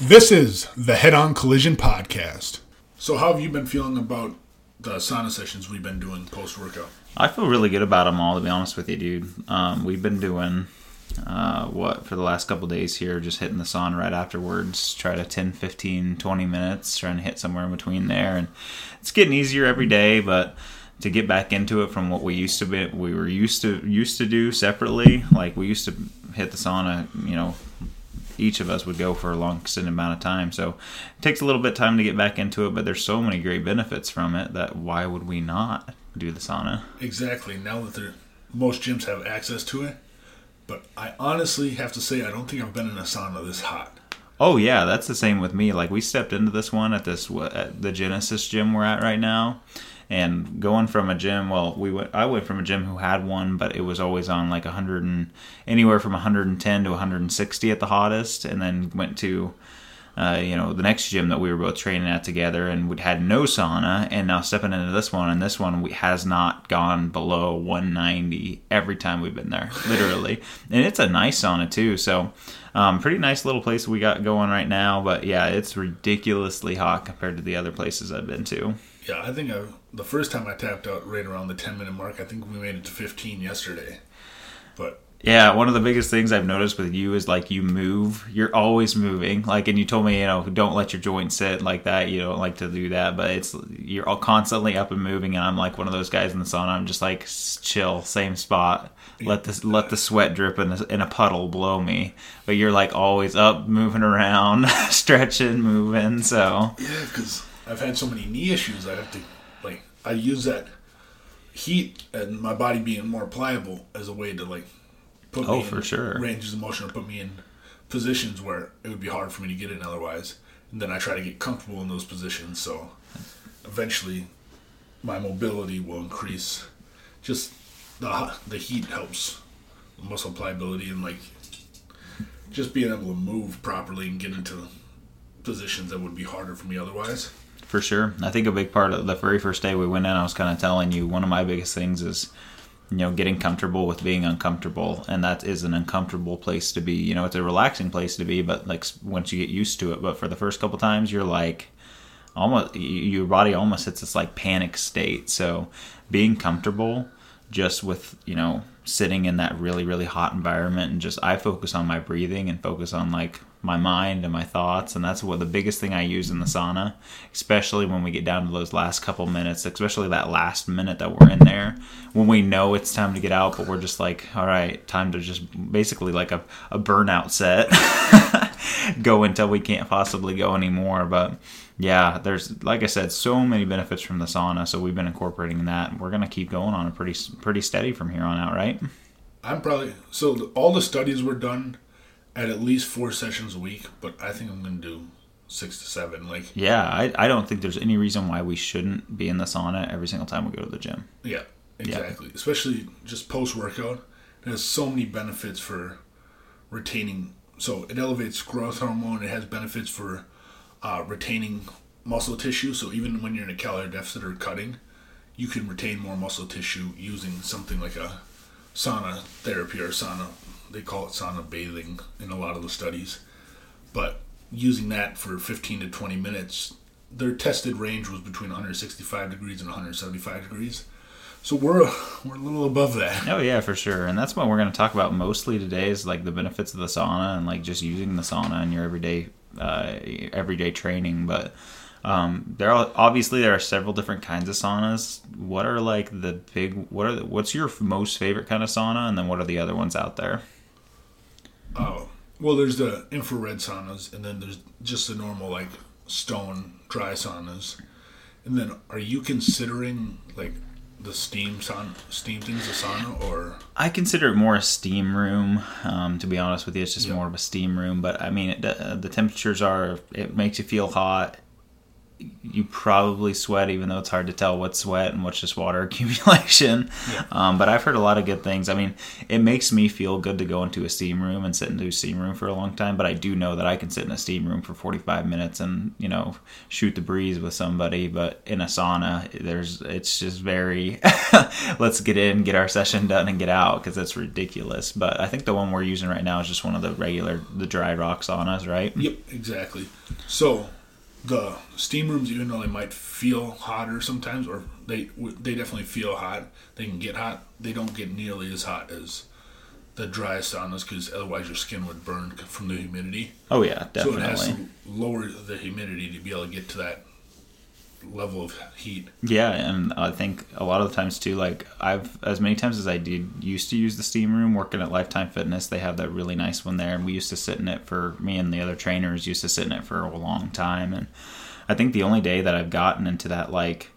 This is the Head On Collision Podcast. So, how have you been feeling about the sauna sessions we've been doing post workout? I feel really good about them all, to be honest with you, dude. Um, we've been doing uh, what for the last couple days here, just hitting the sauna right afterwards. Try to 10, 15, 20 minutes, trying to hit somewhere in between there. And it's getting easier every day, but to get back into it from what we used to be, we were used to used to do separately. Like we used to hit the sauna, you know, each of us would go for a long extended amount of time. So it takes a little bit of time to get back into it, but there's so many great benefits from it that why would we not do the sauna? Exactly. Now that they're, most gyms have access to it, but I honestly have to say I don't think I've been in a sauna this hot. Oh yeah, that's the same with me. Like we stepped into this one at this at the Genesis gym we're at right now, and going from a gym. Well, we went. I went from a gym who had one, but it was always on like 100 and anywhere from 110 to 160 at the hottest, and then went to. Uh, you know the next gym that we were both training at together and we had no sauna and now stepping into this one and this one we, has not gone below 190 every time we've been there literally and it's a nice sauna too so um, pretty nice little place we got going right now but yeah it's ridiculously hot compared to the other places i've been to Yeah, I think I, the first time I tapped out right around the 10 minute mark, I think we made it to 15 yesterday. But Yeah, one of the biggest things I've noticed with you is like you move. You're always moving. Like, and you told me, you know, don't let your joints sit like that. You don't like to do that, but it's you're all constantly up and moving. And I'm like one of those guys in the sauna. I'm just like chill, same spot. Let this let the sweat drip in a, in a puddle below me. But you're like always up, moving around, stretching, moving. So yeah, because I've had so many knee issues, I have to, I use that heat and my body being more pliable as a way to, like, put Oh, me for in sure. ranges of motion or put me in positions where it would be hard for me to get in otherwise. And then I try to get comfortable in those positions so eventually my mobility will increase. Just the the heat helps muscle pliability and like just being able to move properly and get into positions that would be harder for me otherwise. For sure. I think a big part of the very first day we went in, I was kind of telling you one of my biggest things is, you know, getting comfortable with being uncomfortable. And that is an uncomfortable place to be. You know, it's a relaxing place to be, but like once you get used to it, but for the first couple times, you're like, almost, your body almost hits this like panic state. So being comfortable just with, you know, sitting in that really, really hot environment and just, I focus on my breathing and focus on like my mind and my thoughts. And that's what the biggest thing I use in the sauna, especially when we get down to those last couple minutes, especially that last minute that we're in there, when we know it's time to get out, but we're just like, all right, time to just basically like a, a burnout set go until we can't possibly go anymore. But yeah, there's like I said, so many benefits from the sauna. So we've been incorporating that. and We're gonna keep going on a pretty pretty steady from here on out, right? I'm probably so all the studies were done at at least four sessions a week, but I think I'm going to do six to seven. Like, Yeah, I, I don't think there's any reason why we shouldn't be in the sauna every single time we go to the gym. yeah, exactly. Especially just post workout, it has so many benefits for retaining. So it elevates growth hormone. It has benefits for uh, retaining muscle tissue. So even when you're in a calorie deficit or cutting, you can retain more muscle tissue using something like a sauna therapy or sauna. They call it sauna bathing in a lot of the studies. But using that for 15 to 20 minutes, their tested range was between 165 degrees and 175 degrees. So we're we're a little above that. Oh yeah, for sure. And that's what we're going to talk about mostly today is like the benefits of the sauna and like just using the sauna in your everyday uh, everyday training. But um, there are obviously there are several different kinds of saunas. What are like the big? What are the, what's your most favorite kind of sauna? And then what are the other ones out there? Oh, well, there's the infrared saunas, and then there's just the normal like stone dry saunas. And then, are you considering like the steam sauna, steam things a sauna, or I consider it more a steam room. Um, to be honest with you, it's just more of a steam room. But I mean, it, uh, the temperatures are. It makes you feel hot. You probably sweat, even though it's hard to tell what's sweat and what's just water accumulation. Yeah. Um, but I've heard a lot of good things. I mean, it makes me feel good to go into a steam room and sit into a steam room for a long time. But I do know that I can sit in a steam room for 45 minutes and you know shoot the breeze with somebody. But in a sauna, there's it's just very let's get in, get our session done, and get out because it's ridiculous. But I think the one we're using right now is just one of the regular the dry rock saunas, right? Yep, exactly. So the steam rooms, even though they might feel hotter sometimes, or they they definitely feel hot, they can get hot. They don't get nearly as hot as the dry saunas because otherwise your skin would burn from the humidity. Oh yeah, definitely. So it has to lower the humidity to be able to get to that level of heat. Yeah, and I think a lot of the times too, like I've as many times as I did used to use the steam room working at Lifetime Fitness, they have that really nice one there, and we used to sit in it for me and the other trainers used to sit in it for a long time, and I think the only day that I've gotten into that like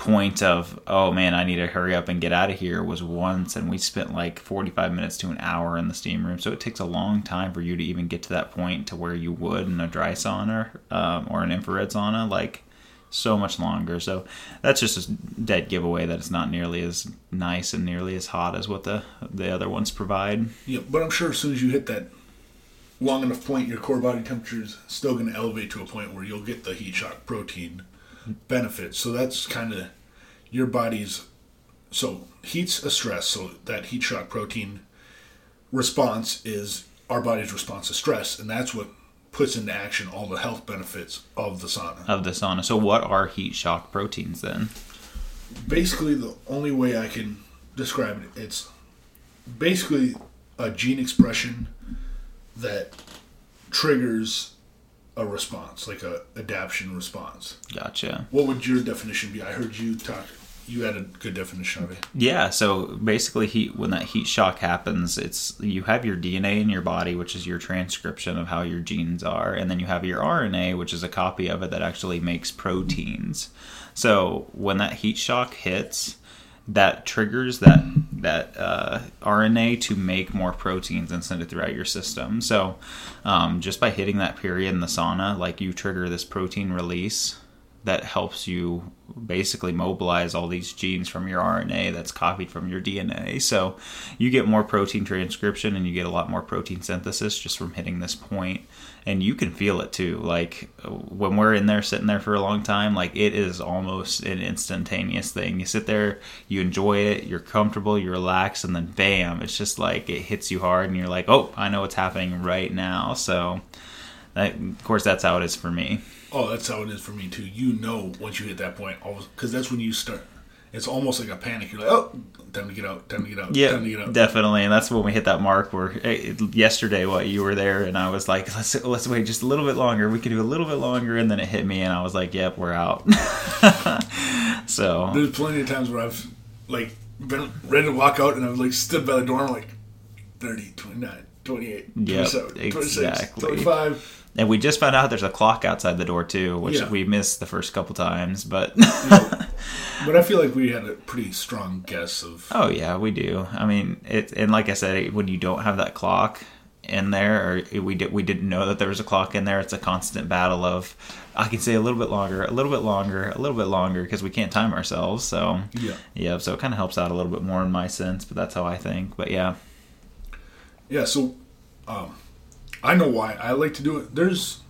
point of oh man i need to hurry up and get out of here was once and we spent like 45 minutes to an hour in the steam room so it takes a long time for you to even get to that point to where you would in a dry sauna um, or an infrared sauna like so much longer so that's just a dead giveaway that it's not nearly as nice and nearly as hot as what the the other ones provide Yeah, but I'm sure as soon as you hit that long enough point, your core body temperature is still going to elevate to a point where you'll get the heat shock protein benefits. So that's kind of your body's. So heat's a stress. So that heat shock protein response is our body's response to stress, and that's what puts into action all the health benefits of the sauna. of the sauna so what are heat shock proteins then basically the only way I can describe it, it's basically a gene expression that triggers a response, like a adaptation response. gotcha What would your definition be? I heard you talk. You had a good definition of it. Yeah, so basically, heat when that heat shock happens, it's you have your DNA in your body, which is your transcription of how your genes are, and then you have your RNA, which is a copy of it that actually makes proteins. So when that heat shock hits, that triggers that that uh, RNA to make more proteins and send it throughout your system. So um, just by hitting that period in the sauna, like you trigger this protein release that helps you basically mobilize all these genes from your RNA that's copied from your DNA. So you get more protein transcription and you get a lot more protein synthesis just from hitting this point. And you can feel it too. Like when we're in there sitting there for a long time, like it is almost an instantaneous thing. You sit there, you enjoy it, you're comfortable, you relax, and then bam, it's just like it hits you hard and you're like, oh, I know what's happening right now. So that, of course, that's how it is for me. Oh, that's how it is for me too. You know, once you hit that point, because that's when you start. It's almost like a panic. You're like, oh, time to get out, time to get out, Yeah, time to get out. definitely, and that's when we hit that mark where yesterday, what you were there, and I was like, let's let's wait just a little bit longer. We can do a little bit longer, and then it hit me, and I was like, yep, we're out. so There's plenty of times where I've like been ready to walk out and I've like stood by the door and I'm like 30, 29, 28, Yep, 27, 26, exactly. 25. And we just found out there's a clock outside the door too, which Yeah. we missed the first couple times. But But I feel like we had a pretty strong guess of oh yeah, we do. I mean, it and like I said, when you don't have that clock in there, or we did we didn't know that there was a clock in there, it's a constant battle of I can say a little bit longer, a little bit longer, a little bit longer because we can't time ourselves. So yeah. yeah, so it kind of helps out a little bit more in my sense, but that's how I think. But yeah, Yeah, so um, I know why I like to do it. There's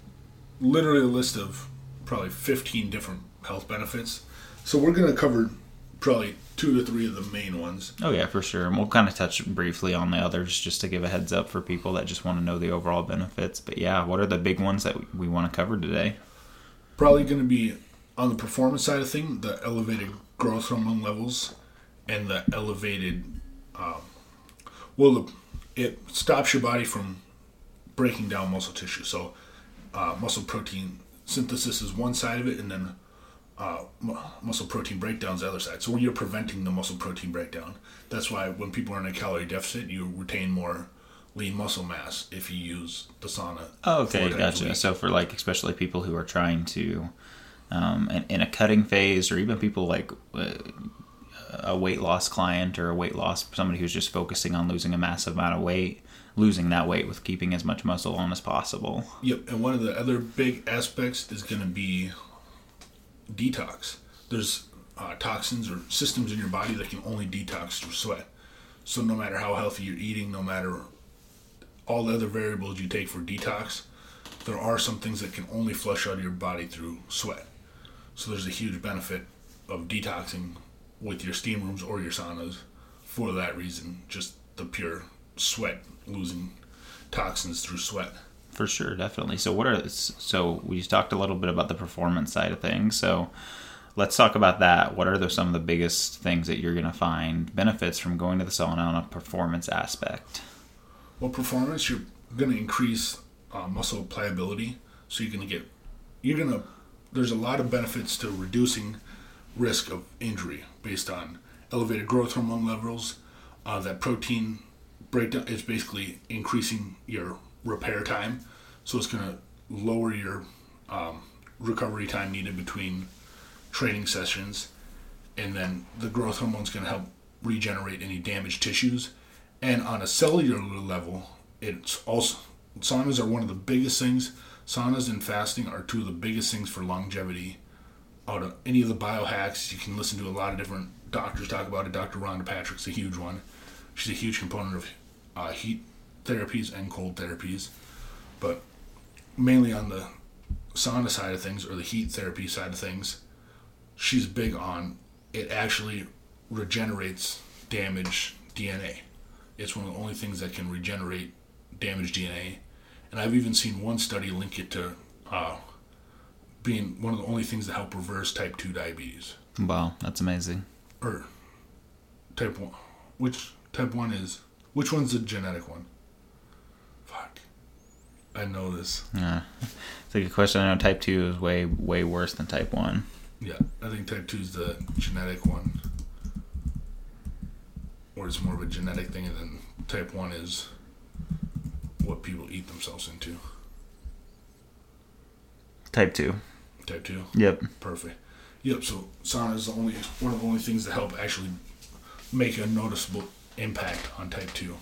literally a list of probably 15 different health benefits. So we're going to cover probably two to three of the main ones. oh yeah, for sure. And we'll kind of touch briefly on the others just to give a heads up for people that just want to know the overall benefits. But yeah, what are the big ones that we want to cover today? Probably going to be on the performance side of thing, the elevated growth hormone levels and the elevated, um, well, the, it stops your body from breaking down muscle tissue. So, uh, muscle protein synthesis is one side of it, and then uh, muscle protein breakdown is the other side. So, you're preventing the muscle protein breakdown. That's why when people are in a calorie deficit, you retain more lean muscle mass if you use the sauna. Oh, okay, gotcha. So for like especially people who are trying to, um, in, in a cutting phase, or even people like uh, a weight loss client or a weight loss somebody who's just focusing on losing a massive amount of weight, losing that weight with keeping as much muscle on as possible. Yep, and one of the other big aspects is going to be detox. There's uh, toxins or systems in your body that can only detox through sweat. So no matter how healthy you're eating, no matter all the other variables you take for detox, there are some things that can only flush out of your body through sweat. So there's a huge benefit of detoxing with your steam rooms or your saunas for that reason. Just the pure sweat, losing toxins through sweat. For sure, definitely. So what are so we talked a little bit about the performance side of things. So let's talk about that. What are the, some of the biggest things that you're going to find benefits from going to the sauna on a performance aspect? Well, performance, you're going to increase uh, muscle pliability, so you're going to get you're going to there's a lot of benefits to reducing risk of injury based on elevated growth hormone levels. Uh, that protein breakdown is basically increasing your repair time, so it's going to lower your um, recovery time needed between training sessions, and then the growth hormone is going to help regenerate any damaged tissues. And on a cellular level, it's also saunas are one of the biggest things. Saunas and fasting are two of the biggest things for longevity. Out of any of the biohacks, you can listen to a lot of different doctors talk about it. Dr. Rhonda Patrick's a huge one. She's a huge component of uh, heat therapies and cold therapies, but mainly on the sauna side of things or the heat therapy side of things, she's big on it actually regenerates damaged DNA. It's one of the only things that can regenerate damaged DNA. And I've even seen one study link it to uh, being one of the only things that help reverse type 2 diabetes. Wow, that's amazing. Or type 1. Which type 1 is? Which one's the genetic one? Fuck. I know this. Yeah. It's a good question. I know type 2 is way, way worse than type 1. Yeah, I think type 2 is the genetic one. Or it's more of a genetic thing, and then type 1 is what people eat themselves into. Type 2. Type 2? Yep. Perfect. Yep, so sauna is the only one of the only things that help actually make a noticeable impact on type 2.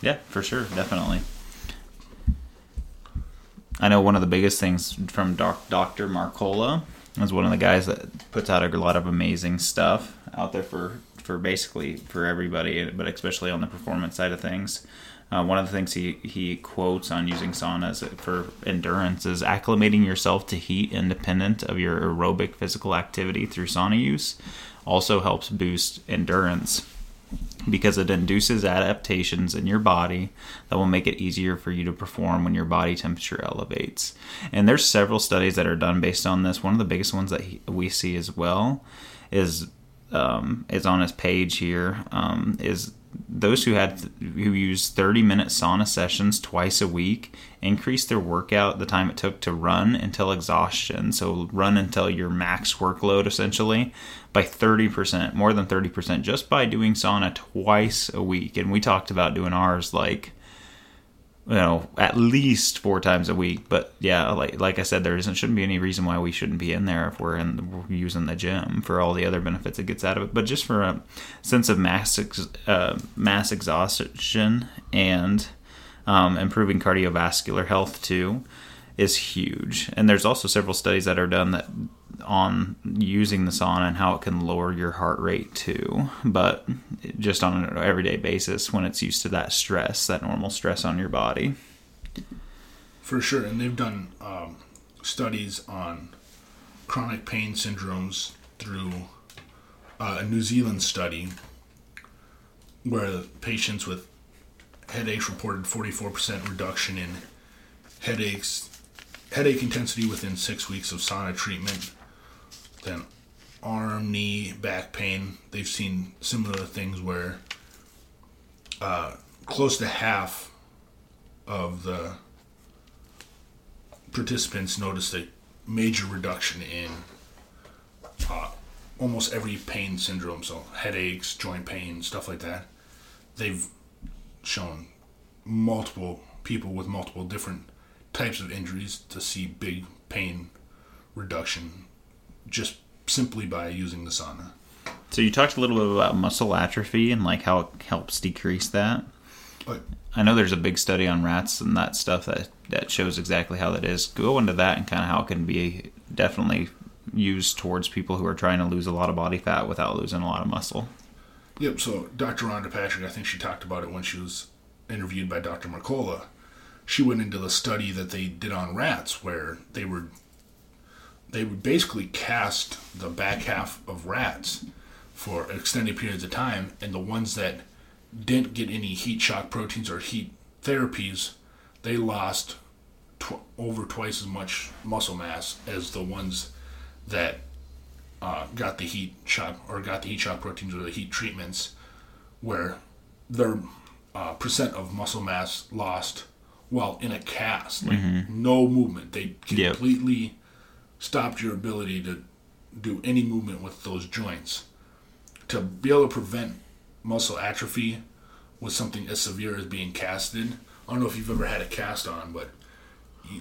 Yeah, for sure, definitely. I know one of the biggest things from doc- Dr. Mercola is one of the guys that puts out a lot of amazing stuff out there for, for basically for everybody, but especially on the performance side of things. Uh, one of the things he, he quotes on using saunas for endurance is acclimating yourself to heat independent of your aerobic physical activity through sauna use also helps boost endurance because it induces adaptations in your body that will make it easier for you to perform when your body temperature elevates. And there's several studies that are done based on this. One of the biggest ones that we see as well is um, is on his page here. Um, is those who had who used 30 minute sauna sessions twice a week increased their workout the time it took to run until exhaustion. So run until your max workload essentially by 30% more than 30% just by doing sauna twice a week. And we talked about doing ours like you know at least four times a week. But yeah like like i said there isn't shouldn't be any reason why we shouldn't be in there if we're in we're using the gym for all the other benefits it gets out of it. But just for a sense of mass ex, uh, mass exhaustion and um, improving cardiovascular health too is huge. And there's also several studies that are done that on using the sauna and how it can lower your heart rate too, but just on an everyday basis when it's used to that stress, that normal stress on your body. For sure, and they've done um, studies on chronic pain syndromes through uh, a New Zealand study where patients with headaches reported 44% reduction in headaches headache intensity within six weeks of sauna treatment then arm, knee, back pain. They've seen similar things where uh, close to half of the participants noticed a major reduction in uh, almost every pain syndrome. So headaches, joint pain, stuff like that. They've shown multiple people with multiple different types of injuries to see big pain reduction just simply by using the sauna. So you talked a little bit about muscle atrophy and like how it helps decrease that. But, I know there's a big study on rats and that stuff that that shows exactly how that is. Go into that and kind of how it can be definitely used towards people who are trying to lose a lot of body fat without losing a lot of muscle. Yep. So Dr. Rhonda Patrick, I think she talked about it when she was interviewed by Dr. Mercola. She went into the study that they did on rats, where they were they would basically cast the back half of rats for extended periods of time, and the ones that didn't get any heat shock proteins or heat therapies, they lost tw- over twice as much muscle mass as the ones that uh, got the heat shock or got the heat shock proteins or the heat treatments, where their uh, percent of muscle mass lost while in a cast, like no movement. They Yep. Stopped your ability to do any movement with those joints. To be able to prevent muscle atrophy with something as severe as being casted. I don't know if you've ever had a cast on, but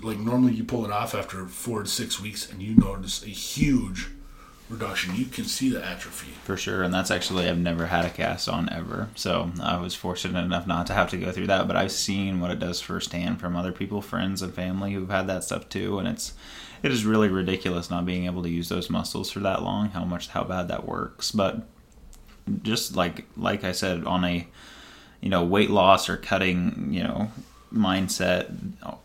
like normally you pull it off after four to six weeks, and you notice a huge reduction. You can see the atrophy. For sure, and that's actually I've never had a cast on ever, so I was fortunate enough not to have to go through that. But I've seen what it does firsthand from other people, friends, and family who've had that stuff too, and it's it is really ridiculous not being able to use those muscles for that long. How much how bad that works, but just like like I said on a you know weight loss or cutting you know mindset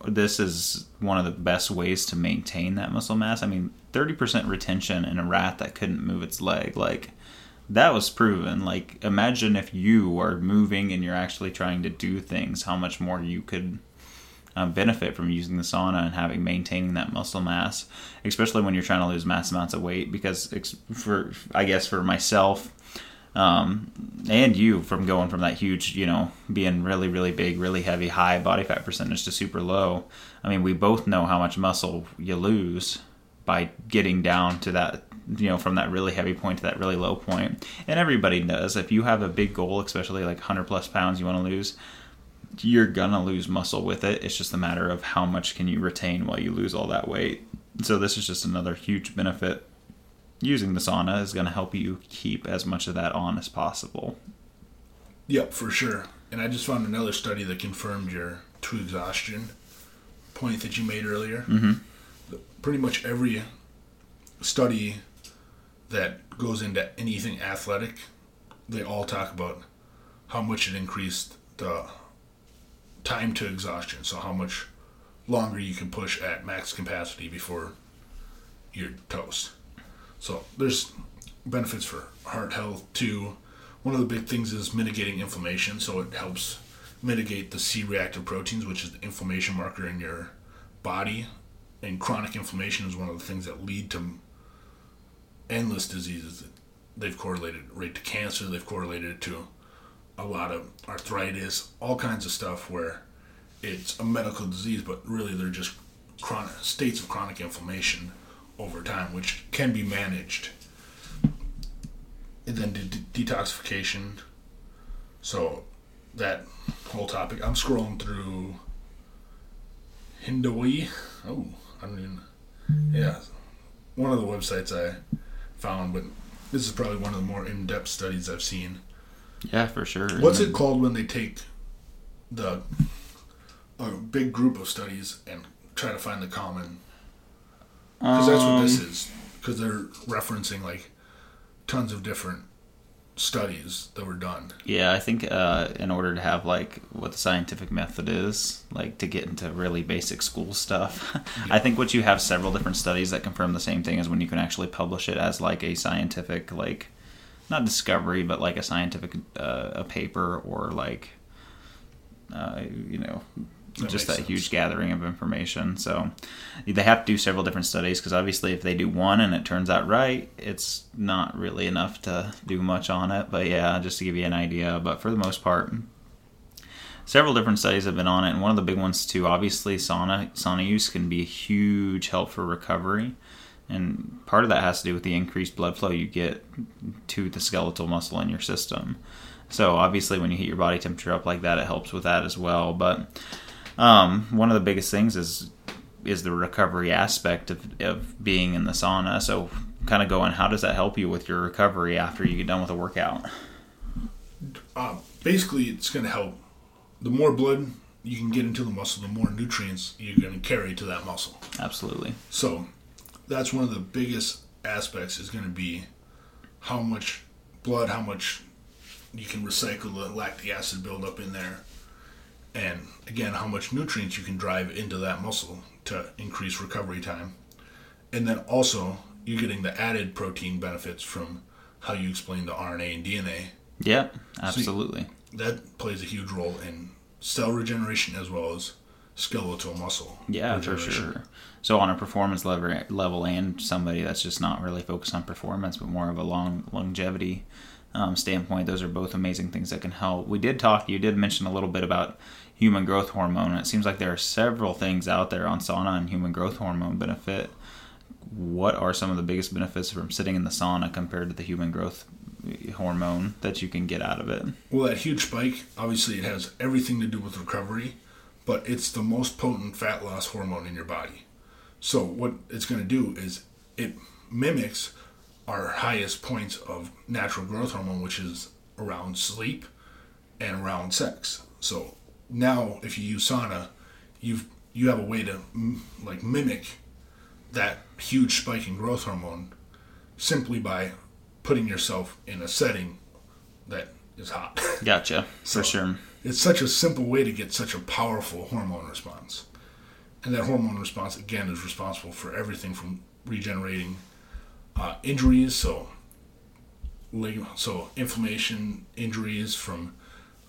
this is one of the best ways to maintain that muscle mass. I mean 30% retention in a rat that couldn't move its leg like that was proven. Like imagine if you are moving and you're actually trying to do things how much more you could um, benefit from using the sauna and having maintaining that muscle mass especially when you're trying to lose mass amounts of weight because for i guess for myself um, and you from going from that huge, you know, being really, really big, really heavy, high body fat percentage to super low. I mean, we both know how much muscle you lose by getting down to that, you know, from that really heavy point to that really low point. And everybody does. If you have a big goal, especially like 100 plus pounds you want to lose, you're gonna lose muscle with it. It's just a matter of how much can you retain while you lose all that weight. So this is just another huge benefit using the sauna is going to help you keep as much of that on as possible. Yep, for sure. And I just found another study that confirmed your true exhaustion point that you made earlier. Mm-hmm. Pretty much every study that goes into anything athletic, they all talk about how much it increased the time to exhaustion. So how much longer you can push at max capacity before you're toast. So there's benefits for heart health too. One of the big things is mitigating inflammation, so it helps mitigate the C-reactive proteins, which is the inflammation marker in your body. And chronic inflammation is one of the things that lead to endless diseases. They've correlated right to cancer. They've correlated it to a lot of arthritis, all kinds of stuff where it's a medical disease, but really they're just chronic states of chronic inflammation over time, which can be managed. And then de- detoxification. So that whole topic, I'm scrolling through Hindawi. Oh, I don't even. Yeah, one of the websites I found, but this is probably one of the more in-depth studies I've seen. Yeah, for sure. What's it called when they take the a big group of studies and try to find the common? Because that's what this Um, is. Because they're referencing like tons of different studies that were done. Yeah, I think uh, in order to have like what the scientific method is, like to get into really basic school stuff, I think what you have several different studies that confirm the same thing is when you can actually publish it as like a scientific like not discovery but like a scientific uh, a paper or like uh, you know That just that huge gathering of information. So they have to do several different studies because obviously, if they do one and it turns out right, it's not really enough to do much on it. But yeah, just to give you an idea. But for the most part, several different studies have been on it, and one of the big ones too. Obviously, sauna sauna use can be a huge help for recovery. And part of that has to do with the increased blood flow you get to the skeletal muscle in your system. So obviously, when you heat your body temperature up like that, it helps with that as well. But um, one of the biggest things is is the recovery aspect of, of being in the sauna. So kind of going, how does that help you with your recovery after you get done with a workout? Uh, basically, it's going to help. The more blood you can get into the muscle, the more nutrients you're going to carry to that muscle. Absolutely. So that's one of the biggest aspects is going to be how much blood, how much you can recycle the lactic acid buildup in there, and again, how much nutrients you can drive into that muscle to increase recovery time. And then also, you're getting the added protein benefits from how you explain the RNA and DNA. Yeah, absolutely. So that plays a huge role in cell regeneration as well as skeletal muscle. Yeah, for sure. So on a performance level, level and somebody that's just not really focused on performance, but more of a long longevity um, standpoint, those are both amazing things that can help. We did talk. You did mention a little bit about human growth hormone. It seems like there are several things out there on sauna and human growth hormone benefit. What are some of the biggest benefits from sitting in the sauna compared to the human growth hormone that you can get out of it? Well, that huge spike, obviously, it has everything to do with recovery, but it's the most potent fat loss hormone in your body. So, what it's going to do is it mimics our highest points of natural growth hormone, which is around sleep and around sex. So, now if you use sauna, you've you have a way to like mimic that huge spike in growth hormone simply by putting yourself in a setting that is hot. Gotcha, so for sure. It's such a simple way to get such a powerful hormone response. And that hormone response, again, is responsible for everything from regenerating uh, injuries, so so inflammation, injuries from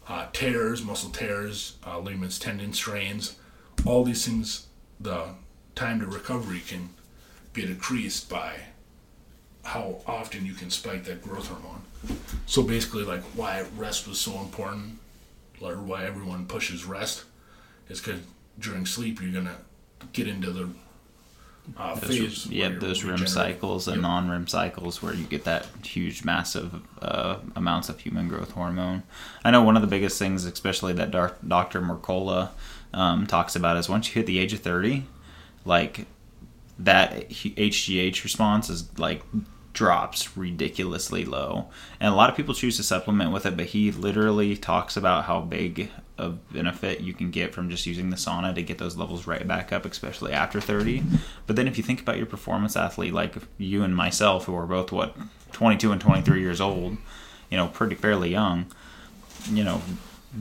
uh, tears, muscle tears, uh, ligaments, tendons, strains, all these things, the time to recovery can be decreased by how often you can spike that growth hormone. So basically, like why rest was so important, or why everyone pushes rest, is because during sleep you're gonna get into the uh, those, yeah, those REM cycles and yep. non-REM cycles where you get that huge, massive uh, amounts of human growth hormone. I know one of the biggest things, especially that Dr. Mercola um, talks about, is once you hit the age of thirty, like that HGH response is like drops ridiculously low. And a lot of people choose to supplement with it, but he literally talks about how big of benefit you can get from just using the sauna to get those levels right back up, especially after 30. But then if you think about your performance athlete, like you and myself, who are both, what, 22 and 23 years old, you know, pretty fairly young, you know,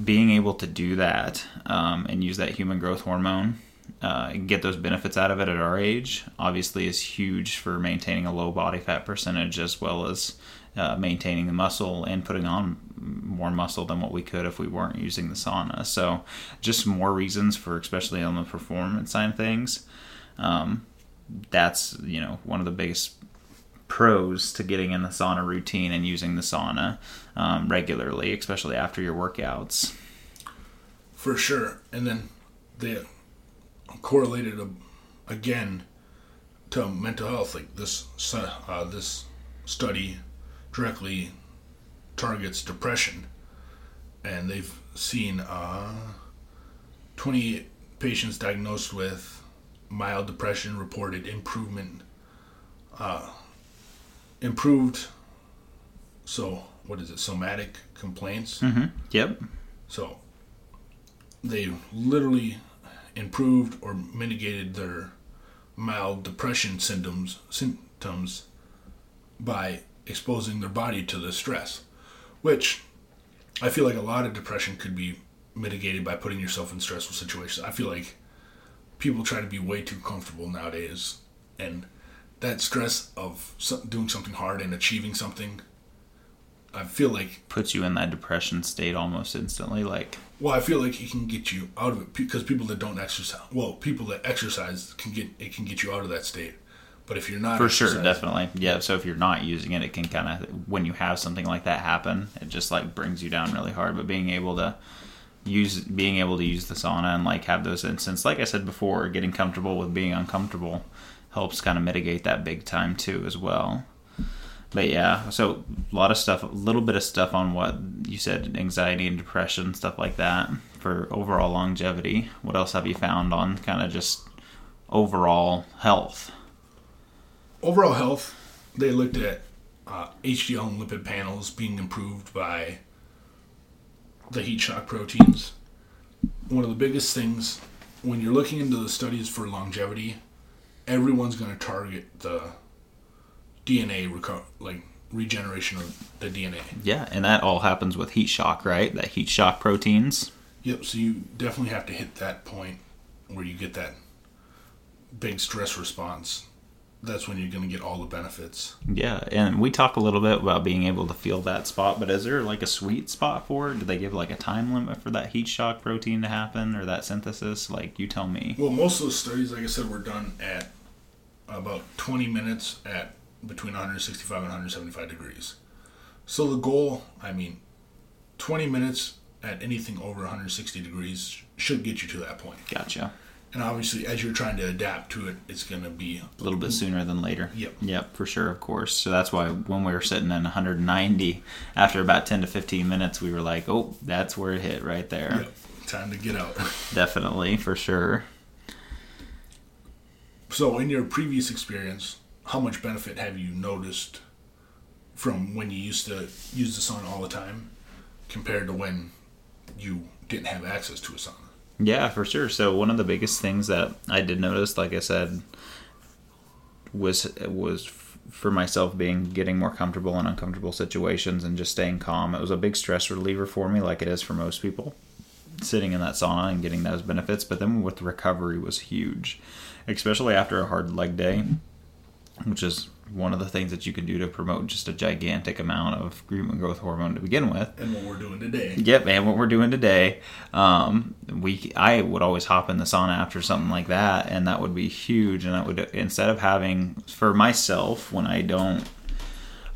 being able to do that um, and use that human growth hormone uh, get those benefits out of it at our age obviously is huge for maintaining a low body fat percentage as well as uh, maintaining the muscle and putting on more muscle than what we could if we weren't using the sauna. So, just more reasons for, especially on the performance side of things. Um, that's you know one of the biggest pros to getting in the sauna routine and using the sauna um, regularly, especially after your workouts. For sure, and then they correlated again to mental health. Like this, uh, this study directly targets depression, and they've seen uh, 28 patients diagnosed with mild depression reported improvement, uh, improved. So what is it? Somatic complaints. Mm-hmm. Yep. So they literally improved or mitigated their mild depression symptoms symptoms by exposing their body to the stress, which I feel like a lot of depression could be mitigated by putting yourself in stressful situations. I feel like people try to be way too comfortable nowadays, and that stress of doing something hard and achieving something, I feel like puts you in that depression state almost instantly. Like, well, I feel like it can get you out of it because people that don't exercise, well, people that exercise can get it can get you out of that state. But if you're not, for sure, definitely, yeah. So if you're not using it, it can kind of when you have something like that happen, it just like brings you down really hard. But being able to use being able to use the sauna and like have those instances, like I said before, getting comfortable with being uncomfortable helps kind of mitigate that big time too as well. But yeah, so a lot of stuff, a little bit of stuff on what you said, anxiety and depression, stuff like that for overall longevity. What else have you found on kind of just overall health? Overall health, they looked at uh, HDL and lipid panels being improved by the heat shock proteins. One of the biggest things when you're looking into the studies for longevity, everyone's going to target the DNA reco- like regeneration of the DNA. Yeah, and that all happens with heat shock, right? That heat shock proteins. Yep. So you definitely have to hit that point where you get that big stress response. That's when you're going to get all the benefits. Yeah, and we talk a little bit about being able to feel that spot, but is there like a sweet spot for it? Do they give like a time limit for that heat shock protein to happen or that synthesis? Like, you tell me. Well, most of those studies, like I said, were done at about 20 minutes at between 165 and 175 degrees. So the goal, I mean, 20 minutes at anything over 160 degrees should get you to that point. Gotcha. And obviously, as you're trying to adapt to it, it's going to be A little bit sooner than later. Yep. Yep, for sure, of course. So that's why when we were sitting at 190, after about 10 to 15 minutes, we were like, oh, that's where it hit right there. Yep, time to get out. Definitely, for sure. So, in your previous experience, how much benefit have you noticed from when you used to use the sauna all the time compared to when you didn't have access to a sauna? Yeah, for sure. So one of the biggest things that I did notice, like I said, was was for myself being getting more comfortable in uncomfortable situations and just staying calm. It was a big stress reliever for me, like it is for most people. Sitting in that sauna and getting those benefits, but then with recovery was huge, especially after a hard leg day, which is one of the things that you can do to promote just a gigantic amount of human growth hormone to begin with. And what we're doing today. Yep, and what we're doing today, um, we I would always hop in the sauna after something like that, and that would be huge. And that would instead of having for myself when I don't,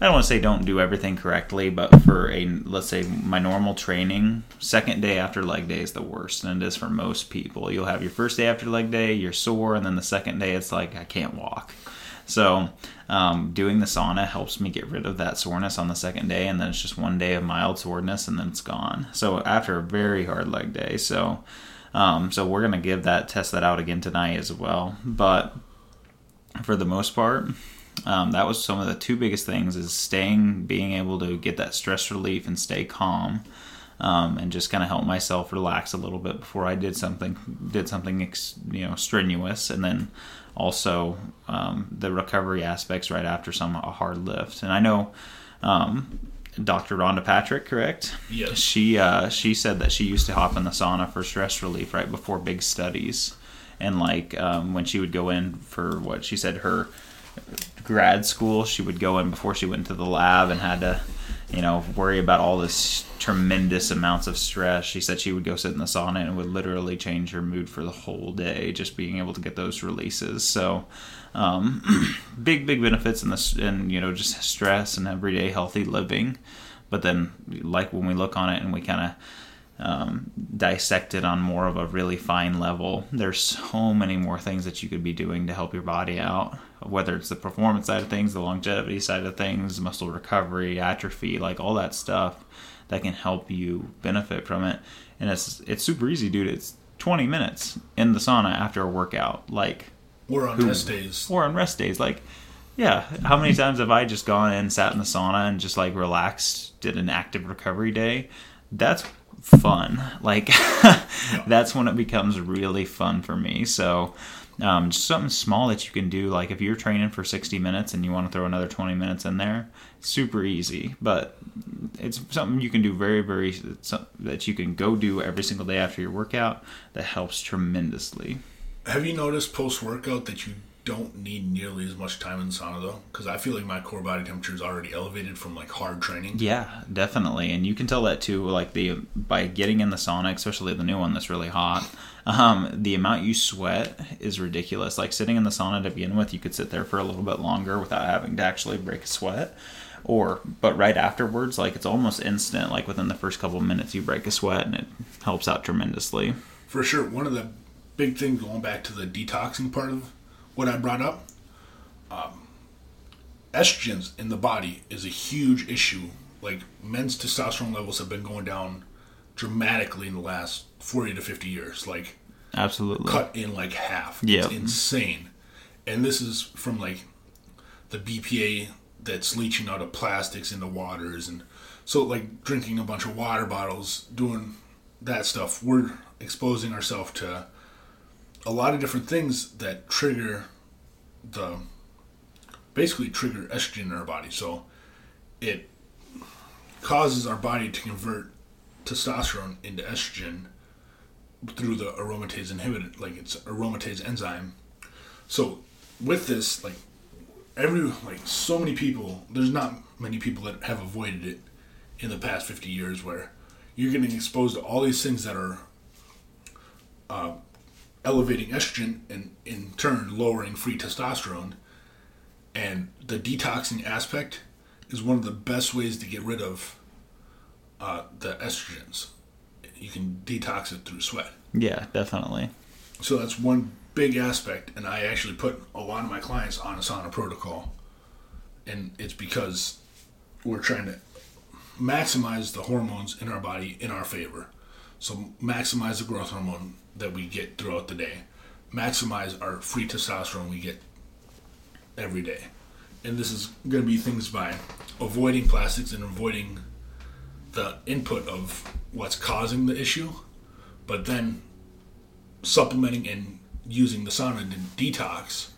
I don't want to say don't do everything correctly, but for a let's say my normal training, second day after leg day is the worst, and it is for most people. You'll have your first day after leg day, you're sore, and then the second day it's like I can't walk. So, um, doing the sauna helps me get rid of that soreness on the second day, and then it's just one day of mild soreness, and then it's gone. So after a very hard leg day, so um, so we're gonna give that test that out again tonight as well. But for the most part, um, that was some of the two biggest things: is staying, being able to get that stress relief and stay calm. Um, and just kind of help myself relax a little bit before I did something did something you know strenuous, and then also um, the recovery aspects right after some a hard lift. And I know um, Dr. Rhonda Patrick, correct? Yes. She uh, she said that she used to hop in the sauna for stress relief right before big studies, and like um, when she would go in for what she said her grad school, she would go in before she went into the lab and had to, you know, worry about all this tremendous amounts of stress. She said she would go sit in the sauna and it would literally change her mood for the whole day, just being able to get those releases. So, um, big, big benefits in this, and you know, just stress and everyday healthy living. But then, like when we look on it and we kind of um, dissect it on more of a really fine level. There's so many more things that you could be doing to help your body out, whether it's the performance side of things, the longevity side of things, muscle recovery, atrophy, like all that stuff that can help you benefit from it. And it's it's super easy, dude. It's 20 minutes in the sauna after a workout, like Or on Who- rest days. or on rest days, like. Yeah, how many times have I just gone in, sat in the sauna, and just like relaxed, did an active recovery day? That's fun. Like that's when it becomes really fun for me. So um, just something small that you can do. Like if you're training for 60 minutes and you want to throw another 20 minutes in there, super easy. But it's something you can do very, very that you can go do every single day after your workout. That helps tremendously. Have you noticed post workout that you don't need nearly as much time in the sauna though? Because I feel like my core body temperature is already elevated from like hard training. Yeah, definitely, and you can tell that too. Like the by getting in the sauna, especially the new one that's really hot. Um, the amount you sweat is ridiculous. Like sitting in the sauna to begin with, you could sit there for a little bit longer without having to actually break a sweat. Or, but right afterwards, like it's almost instant. Like within the first couple of minutes, you break a sweat, and it helps out tremendously. For sure, one of the big things going back to the detoxing part of what I brought up, um, estrogens in the body is a huge issue. Like men's testosterone levels have been going down dramatically in the last 40 to 50 years. Like Absolutely. cut in like half. Yeah. It's insane. And this is from like the BPA that's leaching out of plastics into waters and so like drinking a bunch of water bottles, doing that stuff, we're exposing ourselves to a lot of different things that trigger the basically trigger estrogen in our body. So it causes our body to convert testosterone into estrogen through the aromatase inhibitor, like it's aromatase enzyme. So with this, like every like so many people, there's not many people that have avoided it in the past 50 years where you're getting exposed to all these things that are uh, elevating estrogen and in turn lowering free testosterone. And the detoxing aspect is one of the best ways to get rid of uh, the estrogens. You can detox it through sweat. Yeah, definitely. So that's one big aspect, and I actually put a lot of my clients on a sauna protocol, and it's because we're trying to maximize the hormones in our body in our favor. So maximize the growth hormone that we get throughout the day, maximize our free testosterone we get every day, and this is going to be things by avoiding plastics and avoiding the input of what's causing the issue, but then supplementing and using the sauna to detox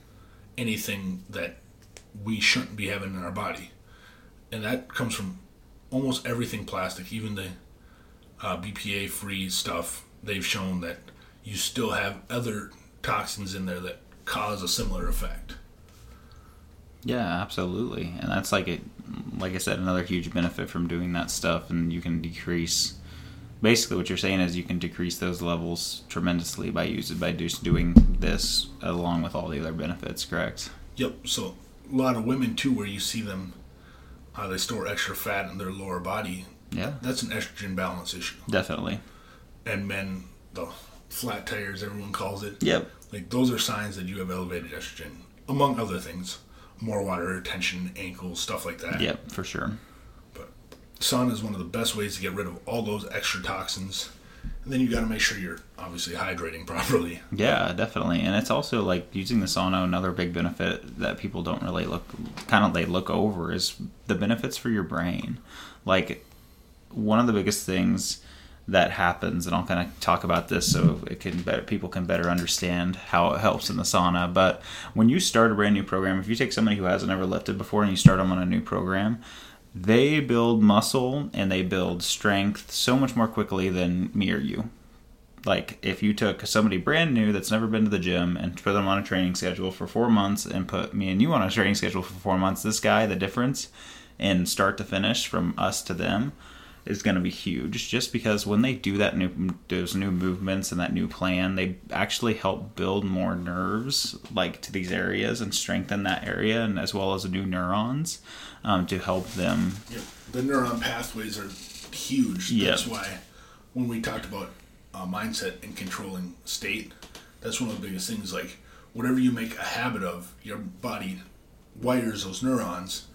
anything that we shouldn't be having in our body. And that comes from almost everything plastic, even the uh, BPA free stuff. They've shown that you still have other toxins in there that cause a similar effect. Yeah, absolutely. And that's like it like I said, another huge benefit from doing that stuff and you can decrease basically what you're saying is you can decrease those levels tremendously by using by just doing this along with all the other benefits, correct? Yep. So a lot of women too where you see them uh, they store extra fat in their lower body. Yeah. That's an estrogen balance issue. Definitely. And men, the flat tires everyone calls it. Yep. Like those are signs that you have elevated estrogen, among other things more water retention, ankles, stuff like that. Yep, for sure. But sauna is one of the best ways to get rid of all those extra toxins. And then you got to make sure you're obviously hydrating properly. Yeah, definitely. And it's also like using the sauna. Another big benefit that people don't really look kind of they look over is the benefits for your brain. Like one of the biggest things that happens, and I'll kind of talk about this so it can better, people can better understand how it helps in the sauna. But when you start a brand new program, if you take somebody who hasn't ever lifted before and you start them on a new program, they build muscle and they build strength so much more quickly than me or you. Like if you took somebody brand new that's never been to the gym and put them on a training schedule for four months and put me and you on a training schedule for four months, this guy, the difference in start to finish from us to them is going to be huge just because when they do that new those new movements and that new plan they actually help build more nerves like to these areas and strengthen that area and as well as new neurons um, to help them yep. the neuron pathways are huge yep. that's why when we talked about uh, mindset and controlling state that's one of the biggest things like whatever you make a habit of your body wires those neurons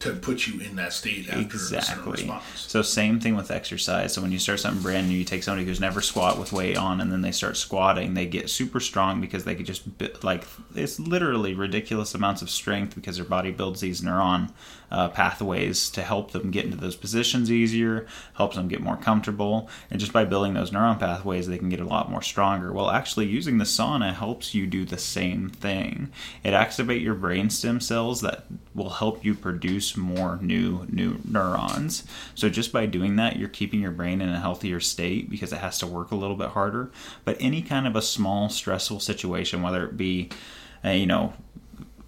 to put you in that state after exactly. So same thing with exercise. So when you start something brand new, you take somebody who's never squat with weight on, and then they start squatting, they get super strong because they could just like it's literally ridiculous amounts of strength because their body builds these neuron uh, pathways to help them get into those positions easier, helps them get more comfortable, and just by building those neuron pathways, they can get a lot more stronger. Well, actually, using the sauna helps you do the same thing. It activates your brain stem cells that will help you produce more new new neurons. So just by doing that, you're keeping your brain in a healthier state because it has to work a little bit harder. But any kind of a small stressful situation, whether it be uh, you know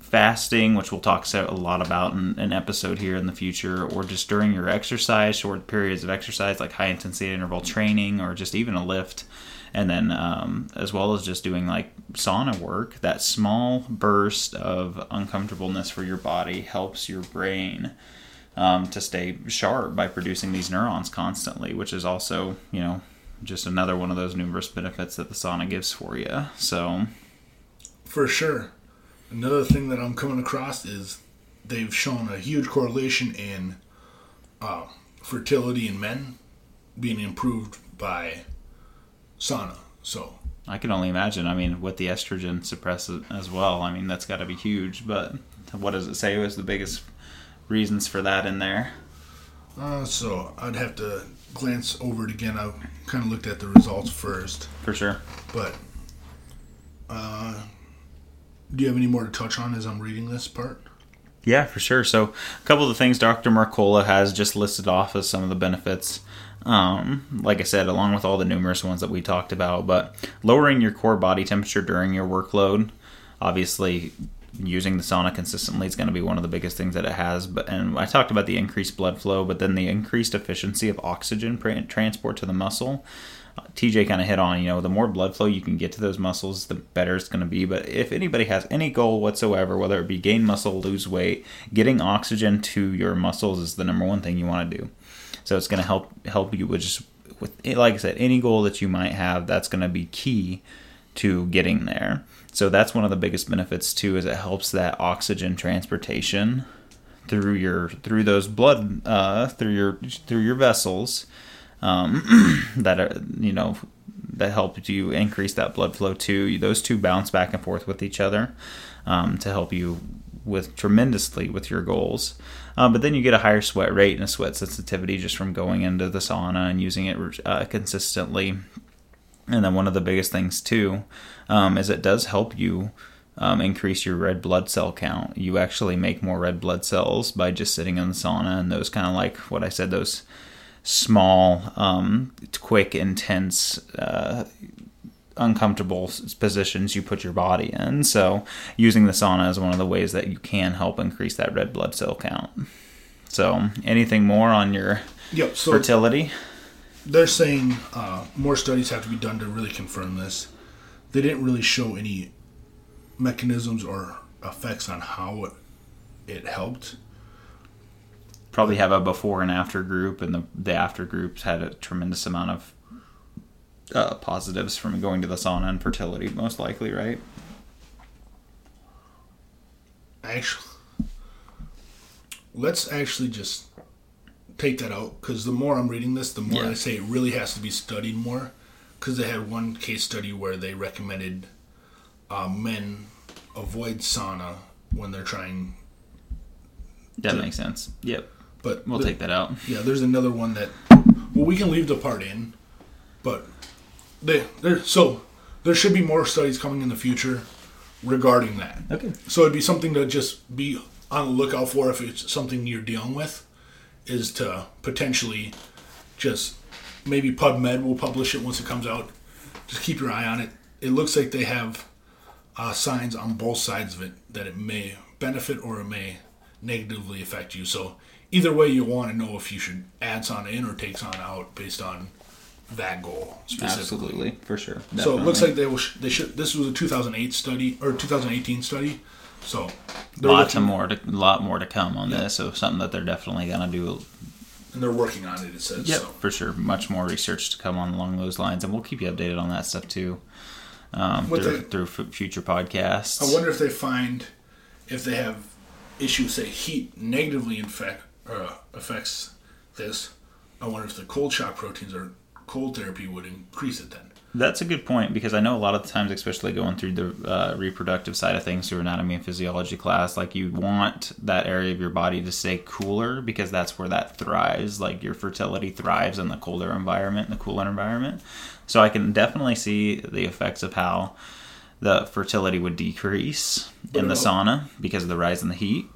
fasting, which we'll talk a lot about in an episode here in the future, or just during your exercise, short periods of exercise like high intensity interval training, or just even a lift. And then, um, as well as just doing like sauna work, that small burst of uncomfortableness for your body helps your brain um, to stay sharp by producing these neurons constantly, which is also, you know, just another one of those numerous benefits that the sauna gives for you. So, for sure. Another thing that I'm coming across is they've shown a huge correlation in uh, fertility in men being improved by sauna. So I can only imagine. I mean, what the estrogen suppresses as well. I mean, that's got to be huge. But what does it say was the biggest reasons for that in there? Uh, so I'd have to glance over it again. I kind of looked at the results first. For sure. But uh, do you have any more to touch on as I'm reading this part? Yeah, for sure. So, a couple of the things Dr. Mercola has just listed off as some of the benefits. Um, like I said, along with all the numerous ones that we talked about, but lowering your core body temperature during your workload, obviously, using the sauna consistently is going to be one of the biggest things that it has. But and I talked about the increased blood flow, but then the increased efficiency of oxygen transport to the muscle. TJ kind of hit on, you know, the more blood flow you can get to those muscles, the better it's going to be. But if anybody has any goal whatsoever, whether it be gain muscle, lose weight, getting oxygen to your muscles is the number one thing you want to do. So it's going to help help you with just with like I said, any goal that you might have, that's going to be key to getting there. So that's one of the biggest benefits too, is it helps that oxygen transportation through your through those blood uh, through your through your vessels um, that are you know that help you increase that blood flow too. Those two bounce back and forth with each other um, to help you with tremendously with your goals. Um, but then you get a higher sweat rate and a sweat sensitivity just from going into the sauna and using it uh, consistently. And then one of the biggest things too um, is it does help you um, increase your red blood cell count. You actually make more red blood cells by just sitting in the sauna and those kind of like what I said those small, um, quick, intense, uh, uncomfortable positions you put your body in. So, using the sauna is one of the ways that you can help increase that red blood cell count. So, anything more on your yep, so fertility? They're saying uh, more studies have to be done to really confirm this. They didn't really show any mechanisms or effects on how it, it helped probably have a before and after group, and the, the after groups had a tremendous amount of uh, positives from going to the sauna and fertility, most likely, right? Actually, let's actually just take that out because the more I'm reading this, the more yeah. I say it really has to be studied more. Because they had one case study where they recommended uh, men avoid sauna when they're trying. That to, makes sense. Yep. But we'll the, take that out. Yeah, there's another one that well we can leave the part in, but they there so there should be more studies coming in the future regarding that. Okay. So it'd be something to just be on the lookout for if it's something you're dealing with, is to potentially just maybe PubMed will publish it once it comes out. Just keep your eye on it. It looks like they have uh, signs on both sides of it that it may benefit or it may negatively affect you. So either way, you want to know if you should add sauna in or take on out based on that goal specifically. Absolutely, for sure. Definitely. So it looks like they will. Sh- they should. This was a 2008 study or 2018 study. So lots of more, to, lot more to come on yeah. this. So something that they're definitely gonna do. And they're working on it. It says. Yep, so. for sure. Much more research to come on along those lines, and we'll keep you updated on that stuff too. Um, through, they, through future podcasts. I wonder if they find if they have issues say heat negatively infect uh, affects this. I wonder if the cold shock proteins or cold therapy would increase it then. That's a good point because I know a lot of the times, especially going through the uh, reproductive side of things through anatomy and physiology class, like you want that area of your body to stay cooler because that's where that thrives. Like your fertility thrives in the colder environment, in the cooler environment. So I can definitely see the effects of how the fertility would decrease in the sauna because of the rise in the heat.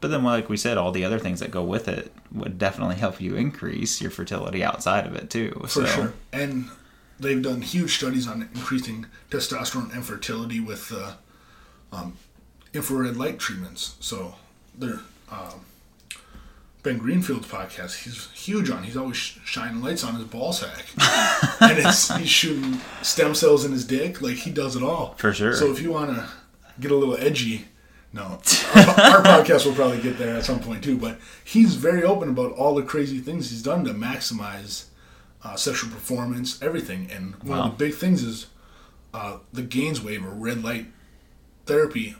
But then, like we said, all the other things that go with it would definitely help you increase your fertility outside of it too. For so. sure. And they've done huge studies on increasing testosterone and fertility with uh, um, infrared light treatments. So they're um, Ben Greenfield's podcast. He's huge on. He's always shining lights on his ball sack, and it's he's shooting stem cells in his dick. Like he does it all for sure. So if you want to get a little edgy no, our, our, podcast will probably get there at some point too. But he's very open about all the crazy things he's done to maximize uh, sexual performance, everything. And one wow. of the big things is uh, the GAINSWave or red light therapy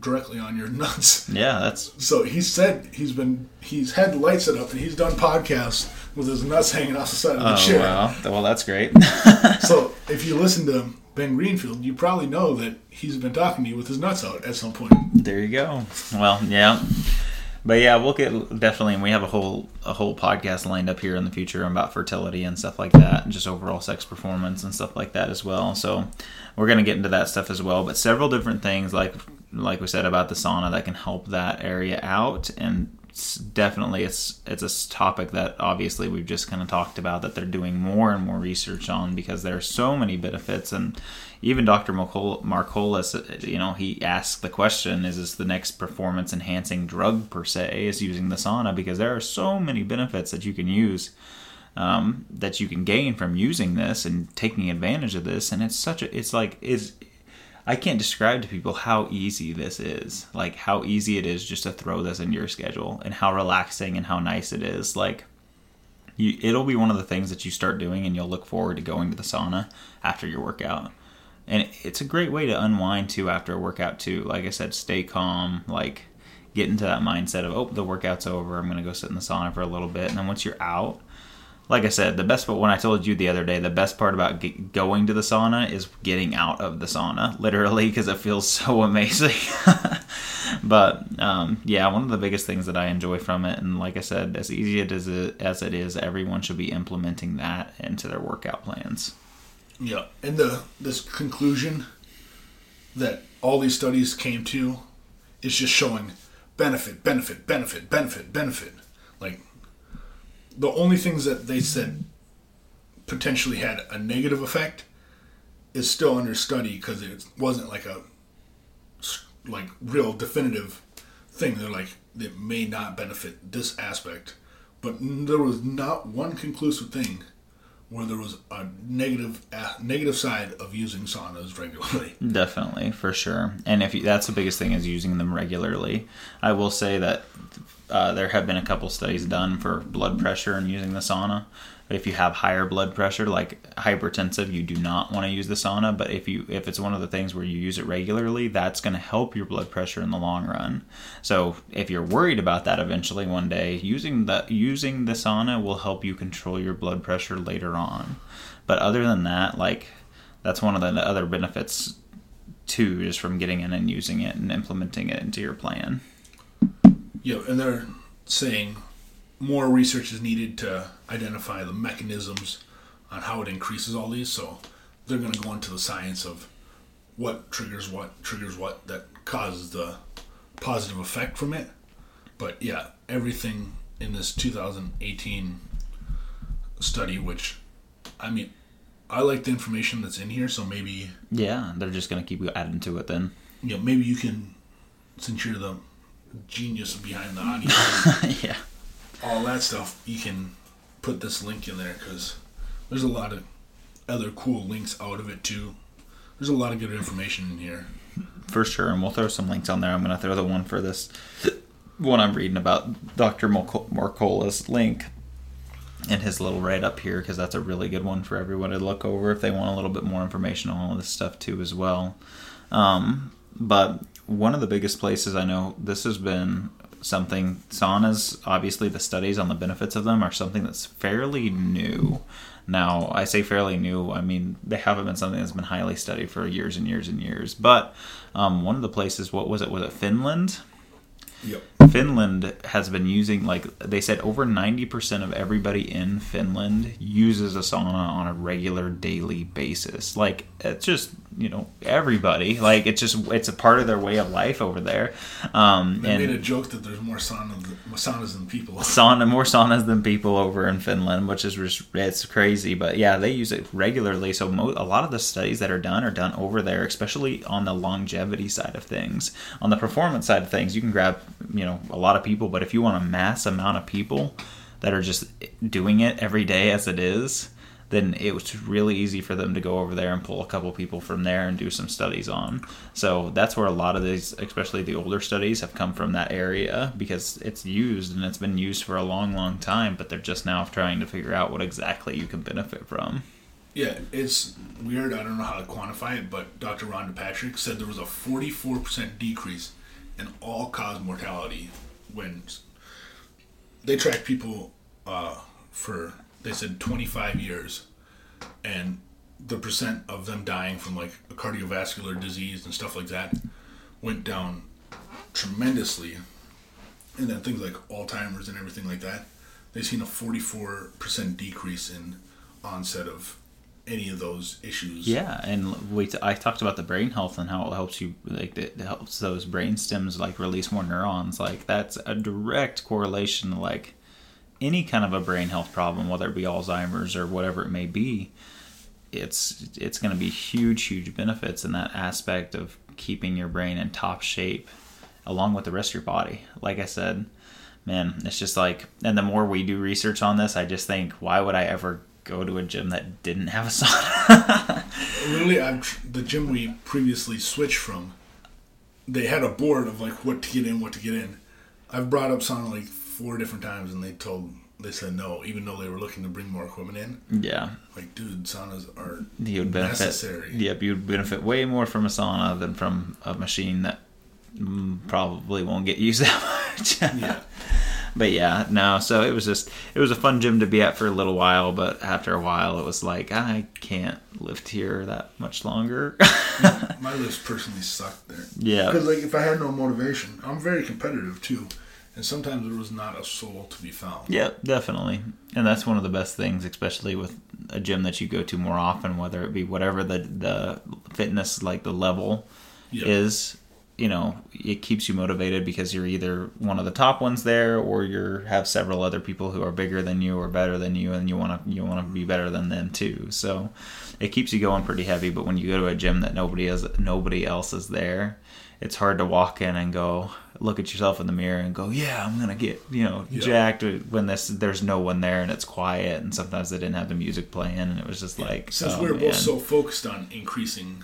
directly on your nuts. Yeah, that's so. He said he's been he's had the lights set up and he's done podcasts with his nuts hanging off the side of the oh, chair. Wow, well that's great. so if you listen to Ben Greenfield, you probably know that he's been talking to you with his nuts out at some point. There you go. Well, yeah. But yeah, we'll get definitely, and we have a whole a whole podcast lined up here in the future about fertility and stuff like that, and just overall sex performance and stuff like that as well. So we're gonna get into that stuff as well. But several different things, like like we said about the sauna that can help that area out and it's definitely it's it's a topic that obviously we've just kind of talked about that they're doing more and more research on because there are so many benefits and even Dr. Mercola's, you know, he asked the question: Is this the next performance enhancing drug per se? Is using the sauna because there are so many benefits that you can use. Um, that you can gain from using this and taking advantage of this, and it's such a it's like is I can't describe to people how easy this is. Like how easy it is just to throw this in your schedule and how relaxing and how nice it is. Like you, it'll be one of the things that you start doing and you'll look forward to going to the sauna after your workout. And it's a great way to unwind too after a workout too. Like I said, stay calm, like get into that mindset of, oh, the workout's over. I'm going to go sit in the sauna for a little bit. And then once you're out, like I said, the best part when I told you the other day, the best part about going to the sauna is getting out of the sauna, literally, because it feels so amazing. but um, yeah, one of the biggest things that I enjoy from it, and like I said, as easy as it, as it is, everyone should be implementing that into their workout plans. Yeah, and the this conclusion that all these studies came to is just showing benefit, benefit, benefit, benefit, benefit. Like the only things that they said potentially had a negative effect is still under study because it wasn't like a like real definitive thing. They're like it may not benefit this aspect, but there was not one conclusive thing where there was a negative uh, negative side of using saunas regularly. Definitely, for sure. And if you, that's the biggest thing is using them regularly. I will say that uh, there have been a couple studies done for blood pressure and using the sauna. If you have higher blood pressure, like hypertensive, you do not want to use the sauna. But if you if it's one of the things where you use it regularly, that's going to help your blood pressure in the long run. So if you're worried about that eventually one day, using the using the sauna will help you control your blood pressure later on. But other than that, like that's one of the other benefits too, just from getting in and using it and implementing it into your plan. Yeah, and they're saying more research is needed to identify the mechanisms on how it increases all these. So they're going to go into the science of what triggers what triggers what that causes the positive effect from it. But yeah, everything in this 2018 study, which I mean, I like the information that's in here, so maybe yeah, they're just going to keep adding to it then. Yeah, maybe you can, since you're the genius behind the audio. yeah. All that stuff, you can put this link in there because there's a lot of other cool links out of it too. There's a lot of good information in here. For sure, and we'll throw some links on there. I'm to throw the one for this one I'm reading about Dr. Mercola's link and his little write up here because that's a really good one for everyone to look over if they want a little bit more information on all this stuff too as well. Um, but one of the biggest places I know this has been something saunas obviously the studies on the benefits of them are something that's fairly new now i say fairly new i mean they haven't been something that's been highly studied for years and years and years but um, one of the places what was it was it finland Yep. Finland has been using like they said over 90% of everybody in Finland uses a sauna on a regular daily basis. Like it's just you know everybody like it's just it's a part of their way of life over there. Um, they and made a joke that there's more saunas, saunas than people. Sauna more saunas than people over in Finland, which is just it's crazy. But yeah, they use it regularly. So mo- a lot of the studies that are done are done over there, especially on the longevity side of things. On the performance side of things, you can grab you know a lot of people, but if you want a mass amount of people that are just doing it every day as it is then it was really easy for them to go over there and pull a couple people from there and do some studies on. So that's where a lot of these, especially the older studies, have come from that area because it's used and it's been used for a long, long time, but they're just now trying to figure out what exactly you can benefit from. Yeah, it's weird. I don't know how to quantify it, but Dr. Rhonda Patrick said there was a 44% decrease in all cause mortality when they tracked people uh, for they said 25 years, and the percent of them dying from like a cardiovascular disease and stuff like that went down tremendously. And then things like Alzheimer's and everything like that, they've seen a 44% decrease in onset of any of those issues. Yeah, and we t- I talked about the brain health and how it helps you like it helps those brain stems like release more neurons. Like that's a direct correlation like any kind of a brain health problem, whether it be Alzheimer's or whatever it may be. It's it's going to be huge, huge benefits in that aspect of keeping your brain in top shape, along with the rest of your body. Like I said, man, it's just like, and the more we do research on this, I just think, why would I ever go to a gym that didn't have a sauna? Literally, I've, the gym we previously switched from, they had a board of like what to get in, what to get in. I've brought up sauna like four different times, and they told they said no, even though they were looking to bring more equipment in. yeah, Like, dude, saunas are you would benefit. necessary. Yep, you would benefit way more from a sauna than from a machine that probably won't get used that much. Yeah. But yeah, no. So it was just it was a fun gym to be at for a little while, but after a while, it was like I can't lift here that much longer. My lifts personally sucked there. yeah, Because like if I had no motivation, I'm very competitive too, and sometimes there was not a soul to be found. yeah, definitely. And that's one of the best things, especially with a gym that you go to more often, whether it be whatever the the fitness like the level Yeah. is. You know, it keeps you motivated because you're either one of the top ones there, or you have several other people who are bigger than you or better than you, and you want to you want to be better than them too. So it keeps you going pretty heavy. But when you go to a gym that nobody is nobody else is there, it's hard to walk in and go look at yourself in the mirror and go, yeah, I'm gonna get you know Yeah. jacked when this there's no one there and it's quiet and sometimes they didn't have the music playing and it was just like Since oh, we're man. both so focused on increasing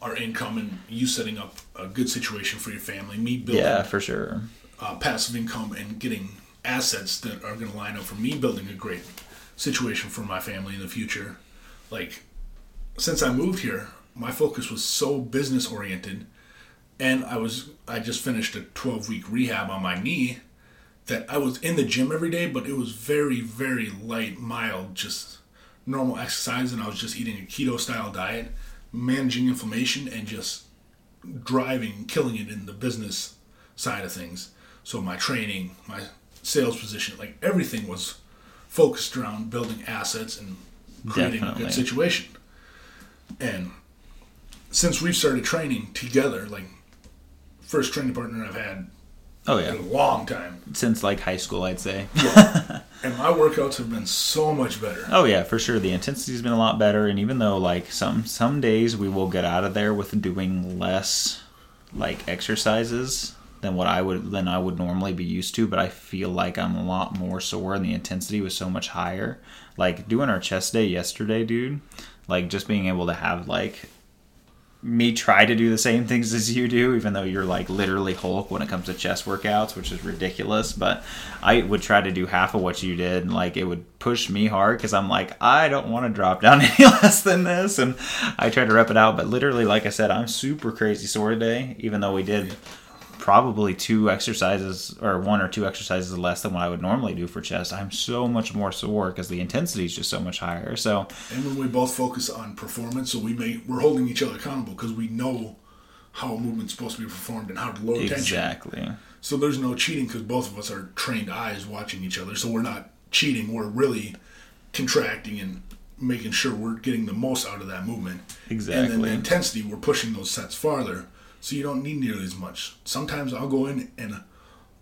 our income and you setting up a good situation for your family, me building yeah for sure uh, passive income and getting assets that are going to line up for me building a great situation for my family in the future. Like, since I moved here, my focus was so business oriented, and I was I just finished a 12 week rehab on my knee that I was in the gym every day, but it was very very light, mild, just normal exercise, and I was just eating a keto style diet, managing inflammation, and just driving, killing it in the business side of things. So my training, my sales position, like everything was focused around building assets and creating a good situation. And since we've started training together, like first training partner I've had oh in yeah a long time. since like high school I'd say And my workouts have been so much better. oh yeah for sure the intensity's been a lot better and even though like some some days we will get out of there with doing less like exercises than what I would than I would normally be used to, but I feel like I'm a lot more sore and the intensity was so much higher. Like doing our chest day yesterday, dude, like just being able to have like me try to do the same things as you do, even though you're like literally Hulk when it comes to chest workouts, which is ridiculous. But I would try to do half of what you did, and like it would push me hard because I'm like, I don't want to drop down any less than this, and I try to rep it out. But literally, like I said, I'm super crazy sore today, even though we did probably two exercises or one or two exercises less than what I would normally do for chest. I'm so much more sore because the intensity is just so much higher. So And when we both focus on performance, so we may we're holding each other accountable because we know how a movement's supposed to be performed and how to load tension. exactly. So there's no cheating because both of us are trained eyes watching each other. So we're not cheating. We're really contracting and making sure we're getting the most out of that movement. Exactly. And then the intensity, we're pushing those sets farther. So you don't need nearly as much. Sometimes I'll go in and,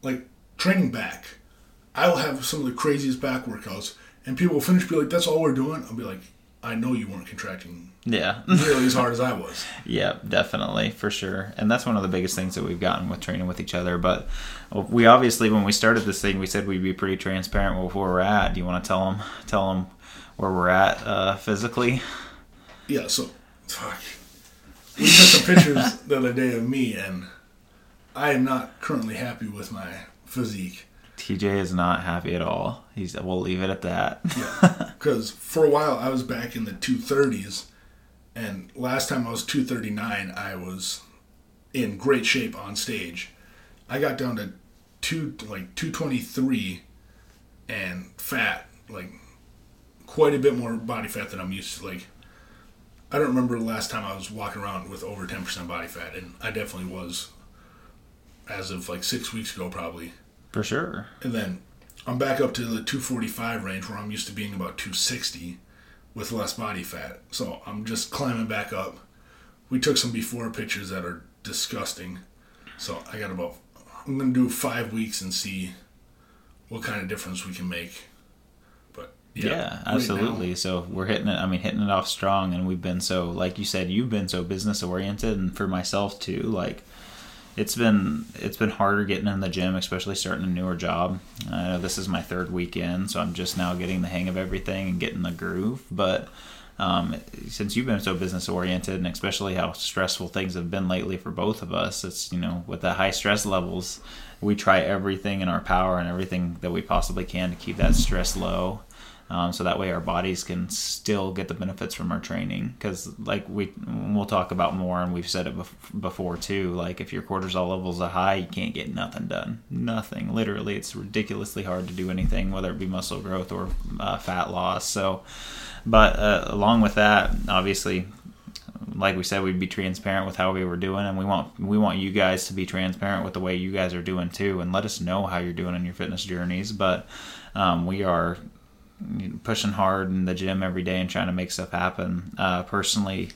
like, training back, I'll have some of the craziest back workouts, and people will finish, be like, that's all we're doing. I'll be like, I know you weren't contracting Yeah. nearly as hard as I was. Yeah, definitely, for sure. And that's one of the biggest things that we've gotten with training with each other. But we obviously, when we started this thing, we said we'd be pretty transparent with where we're at. Do you want to tell them, tell them where we're at uh, physically? Yeah, so fuck. We took some pictures the other day of me, and I am not currently happy with my physique. TJ is not happy at all. He's. We'll leave it at that. Yeah, because for a while I was back in the two thirties, and last time I was two thirty nine, I was in great shape on stage. I got down to two like two twenty three, and fat like quite a bit more body fat than I'm used to. Like I don't remember the last time I was walking around with over ten percent body fat, and I definitely was. As of like six weeks ago, probably. for sure. And then I'm back up to the 245 range where I'm used to being about 260. with less body fat. So I'm just climbing back up. We took some before pictures that are disgusting. So I got about I'm gonna do five weeks and see what kind of difference we can make. Yeah, yeah absolutely. now- so we're hitting it. I mean, hitting it off strong, and we've been so, like you said, you've been so business oriented, and for myself too. Like, it's been it's been harder getting in the gym, especially starting a newer job. I know this is my third weekend, so I'm just now getting the hang of everything and getting the groove. But um, since you've been so business oriented, and especially how stressful things have been lately for both of us, it's you know with the high stress levels, we try everything in our power and everything that we possibly can to keep that stress low. Um, so that way our bodies can still get the benefits from our training. Because like we we'll talk about more and we've said it bef- before too like if your cortisol levels are high you can't get nothing done. Nothing. Literally it's ridiculously hard to do anything whether it be muscle growth or uh, fat loss. So but uh, along with that obviously like we said we'd be transparent with how we were doing and we want we want you guys to be transparent with the way you guys are doing too and let us know how you're doing in your fitness journeys. But um, we are pushing hard in the gym every day and trying to make stuff happen. Uh, personally,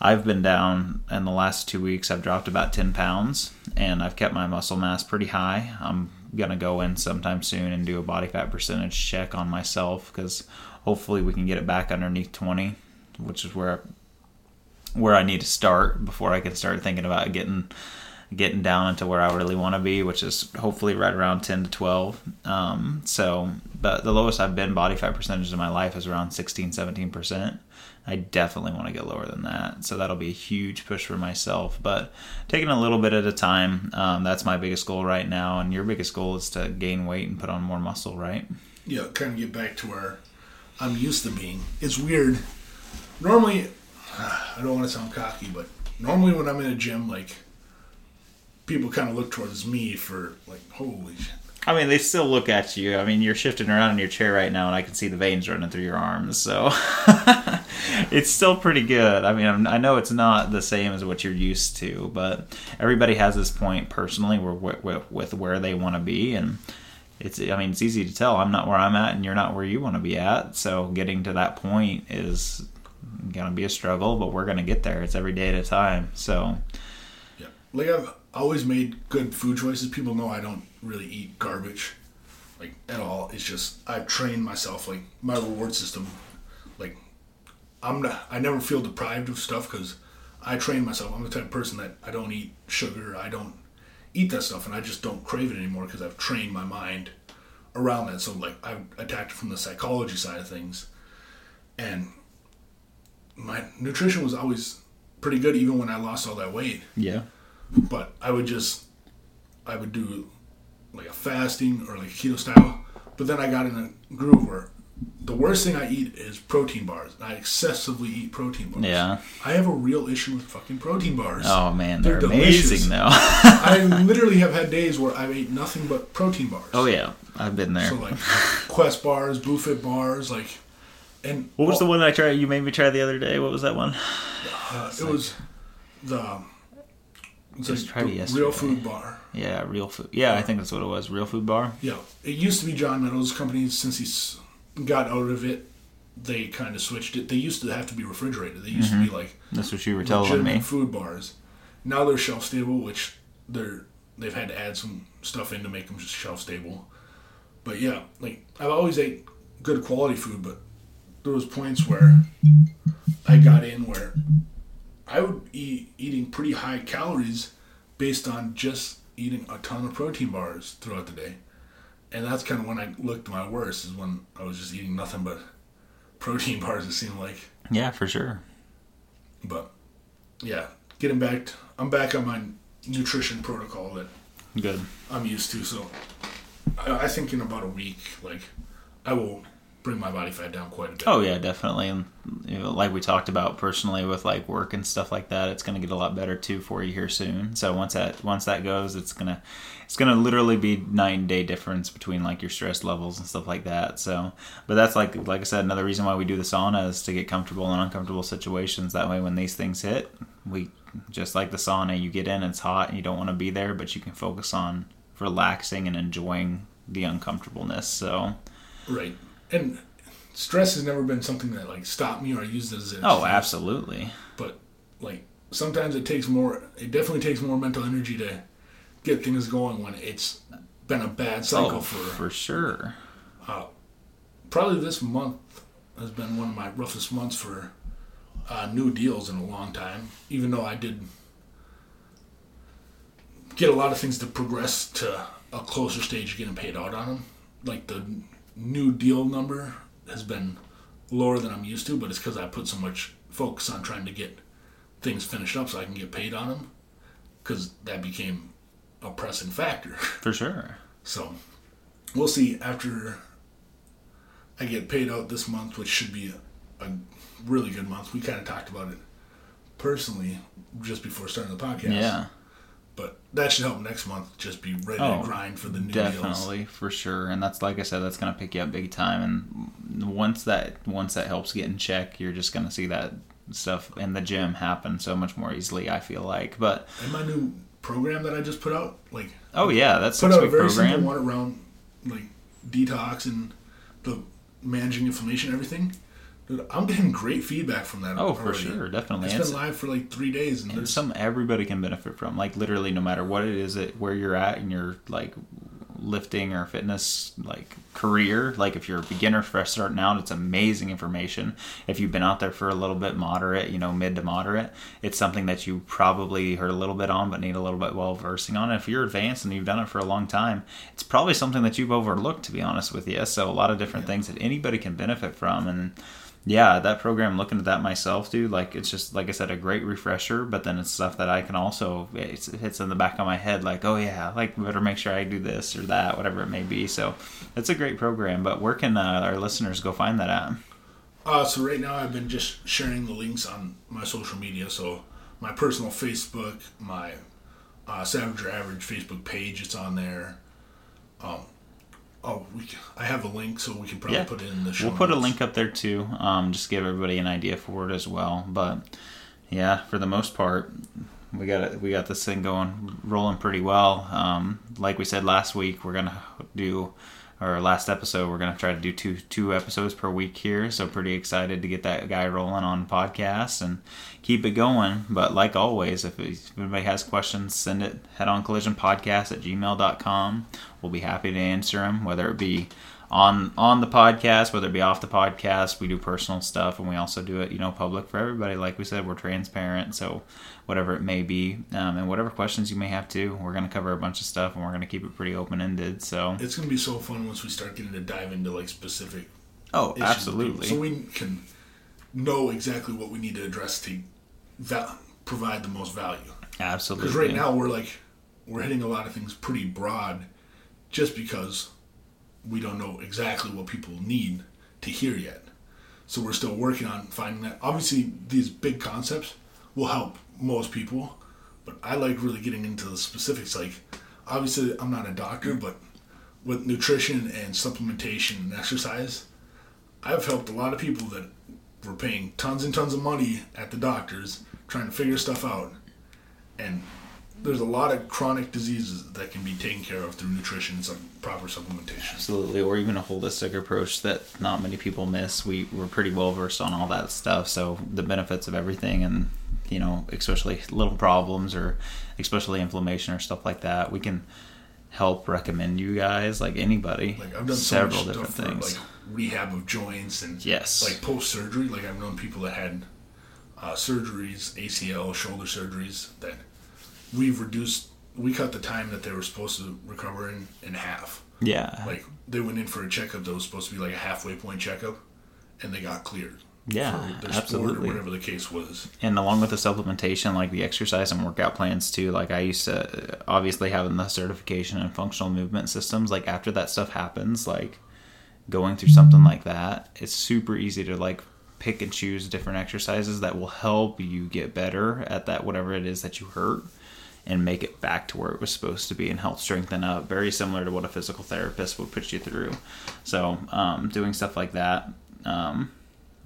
I've been down in the last two weeks. I've dropped about 10 pounds and I've kept my muscle mass pretty high. I'm going to go in sometime soon and do a body fat percentage check on myself because hopefully we can get it back underneath 20, which is where where I need to start before I can start thinking about getting getting down into where I really want to be, which is hopefully right around 10 to 12. Um, so, but the lowest I've been body fat percentage in my life is around 16, 17%. I definitely want to get lower than that. So that'll be a huge push for myself. But taking a little bit at a time, um, that's my biggest goal right now. And your biggest goal is to gain weight and put on more muscle, right? yeah, kind of get back to where I'm used to being. It's weird. Normally, I don't want to sound cocky, but normally when I'm in a gym, like people kind of look towards me for like, holy shit. I mean, they still look at you. I mean, you're shifting around in your chair right now, and I can see the veins running through your arms. So it's still pretty good. I mean, I'm- I know it's not the same as what you're used to, but everybody has this point personally where with, with where they want to be, and it's. I mean, it's easy to tell. I'm not where I'm at, and you're not where you want to be at. So getting to that point is gonna be a struggle, but we're gonna get there. It's every day at a time. So Yeah. Like I've always made good food choices. People know I don't really eat garbage, like at all. It's just I've trained myself. Like my reward system, like I'm not. I never feel deprived of stuff because I train myself. I'm the type of person that I don't eat sugar. I don't eat that stuff, and I just don't crave it anymore because I've trained my mind around that. So like I've attacked it from the psychology side of things, and my nutrition was always pretty good even when I lost all that weight yeah, but I would just I would do like a fasting or like a keto style. But then I got in a groove where the worst thing I eat is protein bars. I excessively eat protein bars. Yeah. I have a real issue with fucking protein bars. Oh man, they're, They're amazing though. I literally have had days where I've ate nothing but protein bars. oh yeah, I've been there. So like Quest bars, Buffet bars, like and What was the one I tried? You made me try the other day. What was that one? uh, it was the it's Just like tried it real food bar. Yeah, real food. Yeah, I think that's what it was. Real food bar. Yeah, it used to be John Meadows' company. Since he's got out of it, they kind of switched it. They used to have to be refrigerated. They used to be mm-hmm. like That's what you were telling me. food bars. Now they're shelf stable, which they're they've had to add some stuff in to make them just shelf stable. But yeah, like I've always ate good quality food, but there was points where I got in where I would be eating pretty high calories based on just eating a ton of protein bars throughout the day. And that's kind of when I looked my worst is when I was just eating nothing but protein bars. It seemed like, Yeah, for sure. but yeah, getting back. To, I'm back on my nutrition protocol that Good. I'm used to. So I, I think in about a week, like I will bring my body fat down quite a bit. Oh yeah, definitely. And you know, like we talked about personally with like work and stuff like that, it's gonna get a lot better too for you here soon. So once that once that goes, it's gonna it's gonna literally be nine day difference between like your stress levels and stuff like that. So, but that's like like I said, another reason why we do the sauna is to get comfortable in uncomfortable situations. That way, when these things hit, we just like the sauna, you get in, it's hot, and you don't want to be there, but you can focus on relaxing and enjoying the uncomfortableness. So Right. And stress has never been something that like stopped me or I used as an Oh, absolutely. But like sometimes it takes more. It definitely takes more mental energy to get things going when it's been a bad cycle Oh, for for sure. probably this month has been one of my roughest months for uh, new deals in a long time. Even though I did get a lot of things to progress to a closer stage getting paid out on them, like the new deal number has been lower than I'm used to, but it's because I put so much focus on trying to get things finished up so I can get paid on them, because that became a pressing factor. For sure. So we'll see after I get paid out this month, which should be a, a really good month. We kind of talked about it personally just before starting the podcast. Yeah. But that should help next month just be ready Oh, to grind for the new deals. Definitely, for sure, and that's like I said, that's gonna pick you up big time. And once that once that helps get in check, you're just gonna see that stuff in the gym happen so much more easily. I feel like, but And my new program that I just put out, like oh yeah, that's put out a very program. simple one around like detox and the managing inflammation and everything. I'm getting great feedback from that. Oh, for sure, definitely. It's It's- been live for like three days, and and some everybody can benefit from like literally no matter what it is that where you're at in your like lifting or fitness like career like if you're a beginner fresh starting out it's amazing information if you've been out there for a little bit moderate you know mid to moderate it's something that you probably heard a little bit on but need a little bit well versing on if you're advanced and you've done it for a long time it's probably something that you've overlooked to be honest with you so a lot of different things that anybody can benefit from and yeah, that program, looking at that myself, dude, like it's just like I said, a great refresher. But then it's stuff that I can also it hits in the back of my head, like oh yeah, like better make sure I do this or that, whatever it may be. So it's a great program. But where can uh, our listeners go find that at? Uh, so right now I've been just sharing the links on my social media. So my personal Facebook, my uh, Savage or Average Facebook page, it's on there. Um, oh, we, c- I have a link, so we can probably Yeah. put it in the show. We'll put a link up there too. Um, just give everybody an idea for it as well. But yeah, for the most part, we got it. We got this thing going, rolling pretty well. Um, like we said last week, we're gonna do. Or last episode, we're gonna try to do two two episodes per week here. So pretty excited to get that guy rolling on podcasts and keep it going. But like always, if, anybody has questions, send it head on collision podcast at gmail.com. We'll be happy to answer them, whether it be on on the podcast, whether it be off the podcast. We do personal stuff, and we also do it, you know, public for everybody. Like we said, we're transparent, so whatever it may be, um, and whatever questions you may have too, we're going to cover a bunch of stuff, and we're going to keep it pretty open ended. So, It's gonna be so fun once we start getting to dive into like specific. oh, absolutely, So we can know exactly what we need to address to val- provide the most value. absolutely. Because right now we're like we're hitting a lot of things pretty broad, just because we don't know exactly what people need to hear yet. So we're still working on finding that. Obviously, these big concepts will help most people, but I like really getting into the specifics. Like, obviously, I'm not a doctor, but with nutrition and supplementation and exercise, I've helped a lot of people that were paying tons and tons of money at the doctors trying to figure stuff out. And there's a lot of chronic diseases that can be taken care of through nutrition and some proper supplementation. Absolutely, or even a holistic approach that not many people miss. We we're pretty well versed on all that stuff, so the benefits of everything, and you know, especially little problems or especially inflammation or stuff like that, we can help recommend you guys, like anybody, Like I've done several so different stuff for things. like rehab of joints and Yes. like post surgery. Like I've known people that had uh, surgeries, ACL, shoulder surgeries that we've reduced. We cut the time that they were supposed to recover in in half. yeah, Like they went in for a checkup that was supposed to be like a halfway point checkup, and they got cleared. Yeah, for their sport or absolutely. whatever the case was. and along with the supplementation like the exercise and workout plans too like i used to obviously having the certification and functional movement systems like after that stuff happens like going through something like that it's super easy to like pick and choose different exercises that will help you get better at that whatever it is that you hurt and make it back to where it was supposed to be and help strengthen up very similar to what a physical therapist would put you through so um, doing stuff like that um,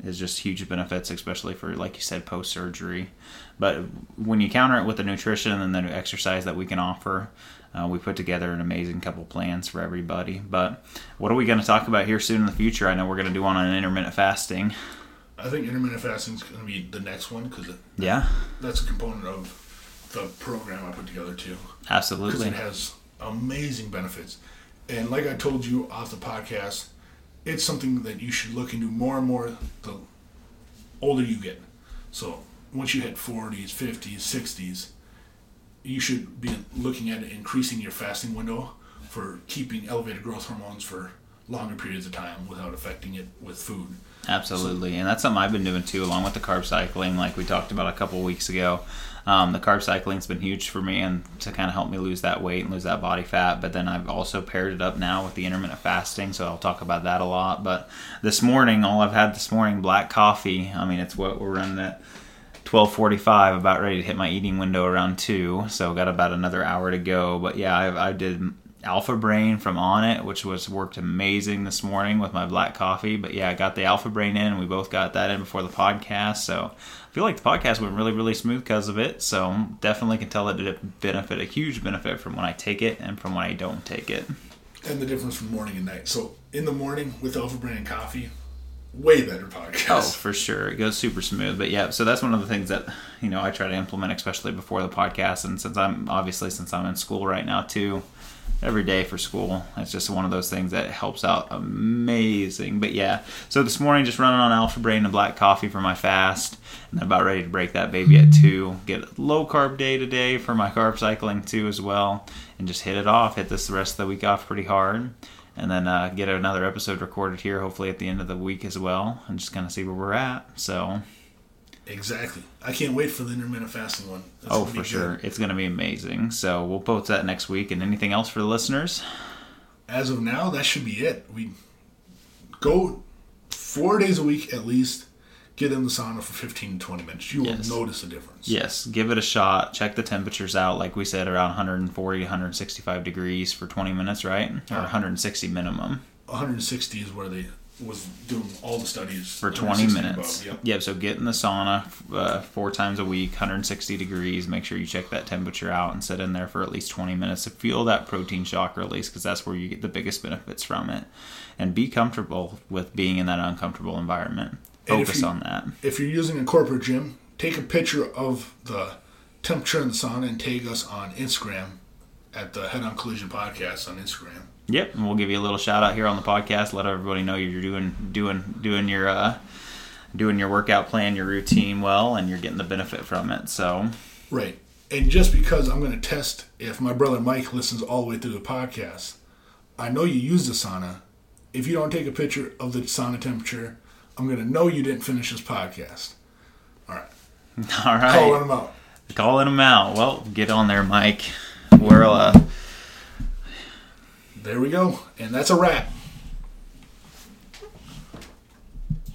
is just huge benefits, especially for like you said, post surgery. But when you counter it with the nutrition and the exercise that we can offer, uh, we put together an amazing couple plans for everybody. But what are we going to talk about here soon in the future? I know we're going to do one on intermittent fasting. I think intermittent fasting is going to be the next one because Yeah, that's a component of the program I put together too. Absolutely. it has amazing benefits. And like I told you off the podcast, it's something that you should look into more and more the older you get. So once you hit 40s, 50s, 60s, you should be looking at increasing your fasting window for keeping elevated growth hormones for longer periods of time without affecting it with food. Absolutely, and that's something I've been doing too, along with the carb cycling, like we talked about a couple weeks ago. Um, the carb cycling's been huge for me, and to kind of help me lose that weight and lose that body fat. But then I've also paired it up now with the intermittent fasting, so I'll talk about that a lot. But this morning, all I've had this morning, black coffee. I mean, it's what we're running at. 12:45 about ready to hit my eating window around 2 so got about another hour to go but yeah I, I did alpha brain from Onnit which was worked amazing this morning with my black coffee but yeah i got the alpha brain in and we both got that in before the podcast so feel like the podcast went really really smooth because of it so definitely can tell that it benefit a huge benefit from when i take it and from when i don't take it And the difference from morning and night. So in the morning with Alpha Brain and coffee, way better podcast. Oh, for sure. It goes super smooth. But yeah, so that's one of the things that, you know, I try to implement, especially before the podcast. And since I'm obviously, since I'm in school right now too, every day for school, it's just one of those things that helps out amazing. But yeah, so this morning just running on Alpha Brain and black coffee for my fast. And then about ready to break that baby at two. Get low carb day today for my carb cycling too as well. And just hit it off. Hit this the rest of the week off pretty hard and then uh, get another episode recorded here, hopefully at the end of the week as well, and just kind of see where we're at. So, Exactly. I can't wait for the intermittent fasting one. That's oh, for good. sure, it's going to be amazing. So we'll post that next week. And anything else for the listeners? As of now, that should be it. We go four days a week at least. Get in the sauna for 15 to 20 minutes. You Yes. will notice a difference. Yes, give it a shot. Check the temperatures out, like we said, around 140, 165 degrees for 20 minutes, right? Or uh-huh. 160 minimum 160 is where they was doing all the studies for 20 minutes. above, Yep. Yep. So get in the sauna uh, four times a week, 160 degrees. Make sure you check that temperature out and sit in there for at least 20 minutes to feel that protein shock release because that's where you get the biggest benefits from it. And be comfortable with being in that uncomfortable environment. Focus you- on that. If you're using a corporate gym, take a picture of the temperature in the sauna and tag us on Instagram at the Head On Collision Podcast on Instagram. Yep, and we'll give you a little shout out here on the podcast. Let everybody know you're doing doing doing your uh, doing your workout plan, your routine well, and you're getting the benefit from it. So Right. And just because I'm going to test if my brother Mike listens all the way through the podcast, I know you use the sauna. If you don't take a picture of the sauna temperature, I'm going to know you didn't finish this podcast. All right. all right, Calling them out. calling them out. Well, get on there, Mike. We're uh, There we go. And that's a wrap.